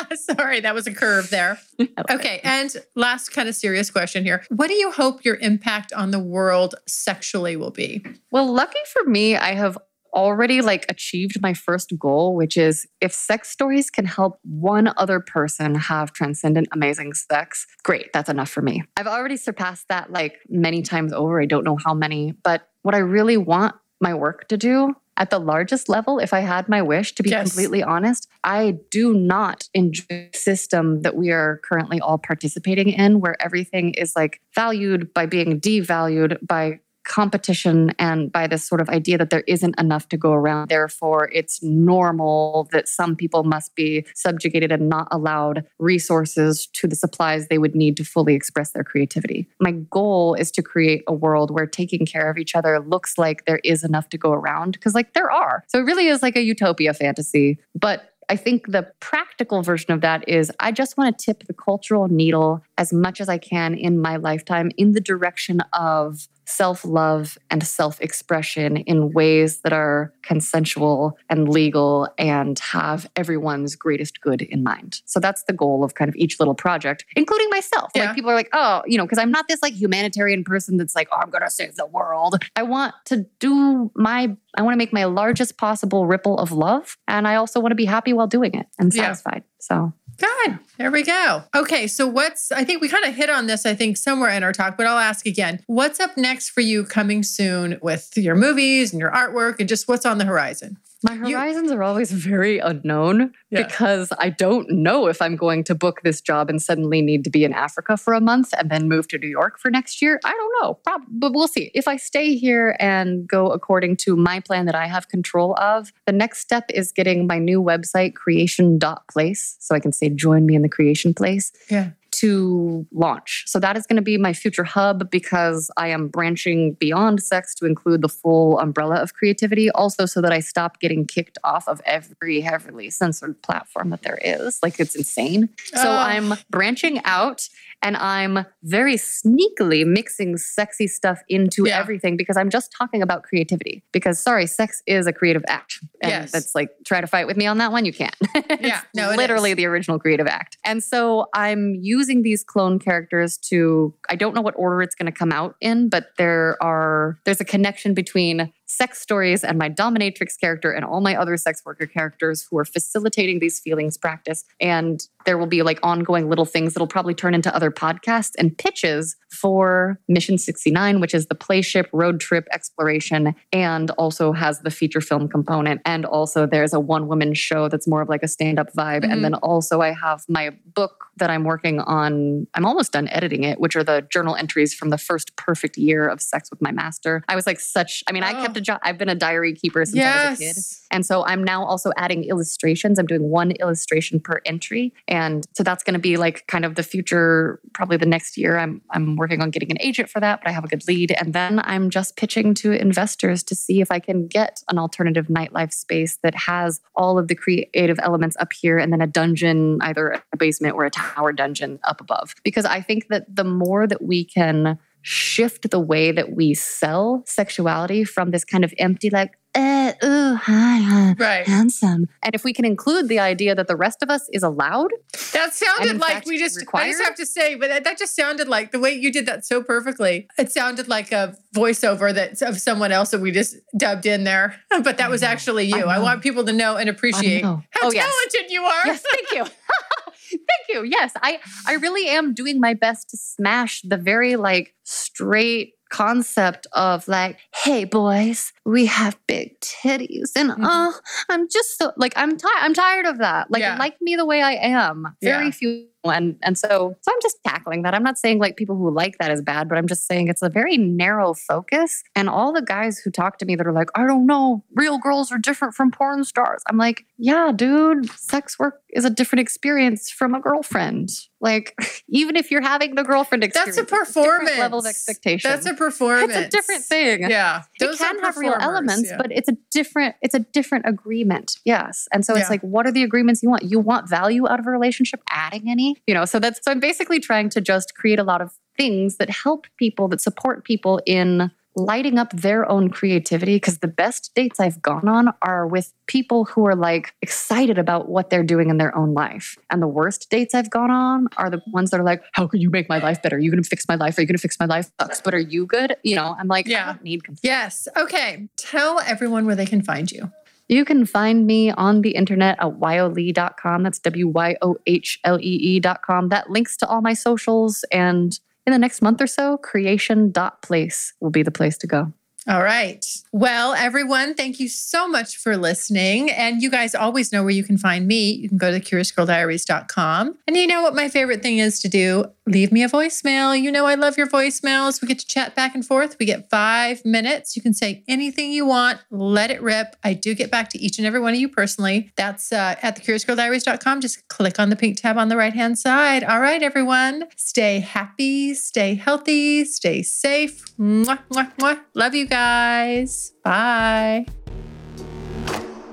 Sorry, that was a curve there. Okay. And last kind of serious question here. What do you hope your impact on the world sexually will be? Well, lucky for me, I have already like achieved my first goal, which is if sex stories can help one other person have transcendent, amazing sex, great. That's enough for me. I've already surpassed that like many times over. I don't know how many, but what I really want my work to do at the largest level, if I had my wish, to be Yes. completely honest, I do not enjoy the system that we are currently all participating in, where everything is like valued by being devalued by competition and by this sort of idea that there isn't enough to go around. Therefore, it's normal that some people must be subjugated and not allowed resources to the supplies they would need to fully express their creativity. My goal is to create a world where taking care of each other looks like there is enough to go around because, like, there are. So it really is like a utopia fantasy. But I think the practical version of that is I just want to tip the cultural needle as much as I can in my lifetime in the direction of self love and self expression in ways that are consensual and legal and have everyone's greatest good in mind. So that's the goal of kind of each little project, including myself. Yeah. Like people are like, oh, you know, because I'm not this like humanitarian person that's like, oh, I'm going to save the world. I want to do my, I want to make my largest possible ripple of love. And I also want to be happy while doing it and Yeah. So Good. There we go. Okay. So, what's, I think we kind of hit on this, I think, somewhere in our talk, but I'll ask again. What's up next for you coming soon with your movies and your artwork and just what's on the horizon? My You- horizons are always very unknown Yeah. because I don't know if I'm going to book this job and suddenly need to be in Africa for a month and then move to New York for next year. I don't know. Prob- but we'll see. If I stay here and go according to my plan that I have control of, the next step is getting my new website, creation.place, so I can say, join me in the creation place Yeah. To launch. So that is going to be my future hub because I am branching beyond sex to include the full umbrella of creativity. Also, so that I stop getting kicked off of every heavily censored platform that there is. Like it's insane. So Oh. I'm branching out and I'm very sneakily mixing sexy stuff into Yeah. everything because I'm just talking about creativity. Because sorry, sex is a creative act. And Yes. that's like try to fight with me on that one, you can't. Yeah, no, it literally is. the original creative act. And so I'm using these clone characters to I don't know what order it's going to come out in, but there are there's a connection between sex stories and my dominatrix character and all my other sex worker characters who are facilitating these feelings practice and there will be like ongoing little things that'll probably turn into other podcasts and pitches for Mission 69 which is the playship road trip exploration and also has the feature film component and also there's a one woman show that's more of like a stand up vibe Mhm. and then also I have my book that I'm working on I'm almost done editing it which are the journal entries from the first perfect year of sex with my master I was like such I mean I Oh. kept I've been a diary keeper since I was a kid and so I'm now also adding illustrations. I'm doing one illustration per entry. And so that's going to be like kind of the future, probably the next year. I'm I'm working on getting an agent for that, but I have a good lead. And then I'm just pitching to investors to see if I can get an alternative nightlife space that has all of the creative elements up here and then a dungeon, either a basement or a tower dungeon up above. Because I think that the more that we can shift the way that we sell sexuality from this kind of empty, like, eh, ooh, hi, uh, Right. handsome. And if we can include the idea that the rest of us is allowed, That sounded like fact, we just, I just have to say, but that, that just sounded like the way you did that so perfectly. It sounded like a voiceover that's of someone else that we just dubbed in there. But that I was know. actually you. I I, want people to know and appreciate know. how Oh, yes. talented you are. yes, thank you. thank you. Yes, I I really am doing my best to smash the very like straight concept of like, hey boys, we have big titties, and Mhm. oh, I'm just so like I'm tired. I'm tired of that. Like, Yeah. like me the way I am. Very Yeah. few. And and so so I'm just tackling that. I'm not saying like people who like that is bad, but I'm just saying it's a very narrow focus. And all the guys who talk to me that are like, I don't know, real girls are different from porn stars. I'm like, yeah, dude, sex work is a different experience from a girlfriend. Like, even if you're having the girlfriend experience, That's a performance. level of expectation. That's a performance. it's a different thing. Yeah. It Those are can have real elements, yeah. but it's a different it's a different agreement. Yes. And so Yeah. it's like what are the agreements you want? You want value out of a relationship, adding any? You know, so that's so I'm basically trying to just create a lot of things that help people that support people in lighting up their own creativity because the best dates I've gone on are with people who are like excited about what they're doing in their own life. And the worst dates I've gone on are the ones that are like, how can you make my life better? Are you going to fix my life? Are you going to fix my life? Sucks, but are you good? You know, I'm like, Yeah. I don't need Yes. Okay. Tell everyone where they can find you. You can find me on the internet at wyohlee.com. That's W Y O H L E E.com. That links to all my socials. And in the next month or so, creation.place will be the place to go. All right. Well, everyone, thank you so much for listening. And you guys always know where you can find me. You can go to curiousgirldiaries.com. And you know what my favorite thing is to do? Leave me a voicemail. You know, I love your voicemails. We get to chat back and forth. We get five minutes. You can say anything you want, let it rip. I do get back to each and every one of you personally. That's uh, at thecuriousgirldiaries.com. Just click on the pink tab on the right hand side. All right, everyone. Stay happy, stay healthy, stay safe. Mwah, mwah, mwah. Love you guys. Bye.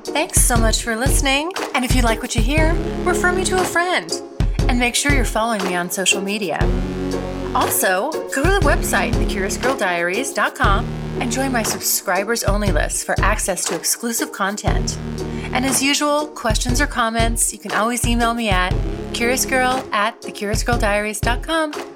Thanks so much for listening. And if you like what you hear, refer me to a friend. And make sure you're following me on social media. Also, go to the website, thecuriousgirldiaries.com, and join my subscribers only list for access to exclusive content. And as usual, questions or comments, you can always email me at curiousgirl at thecuriousgirldiaries.com.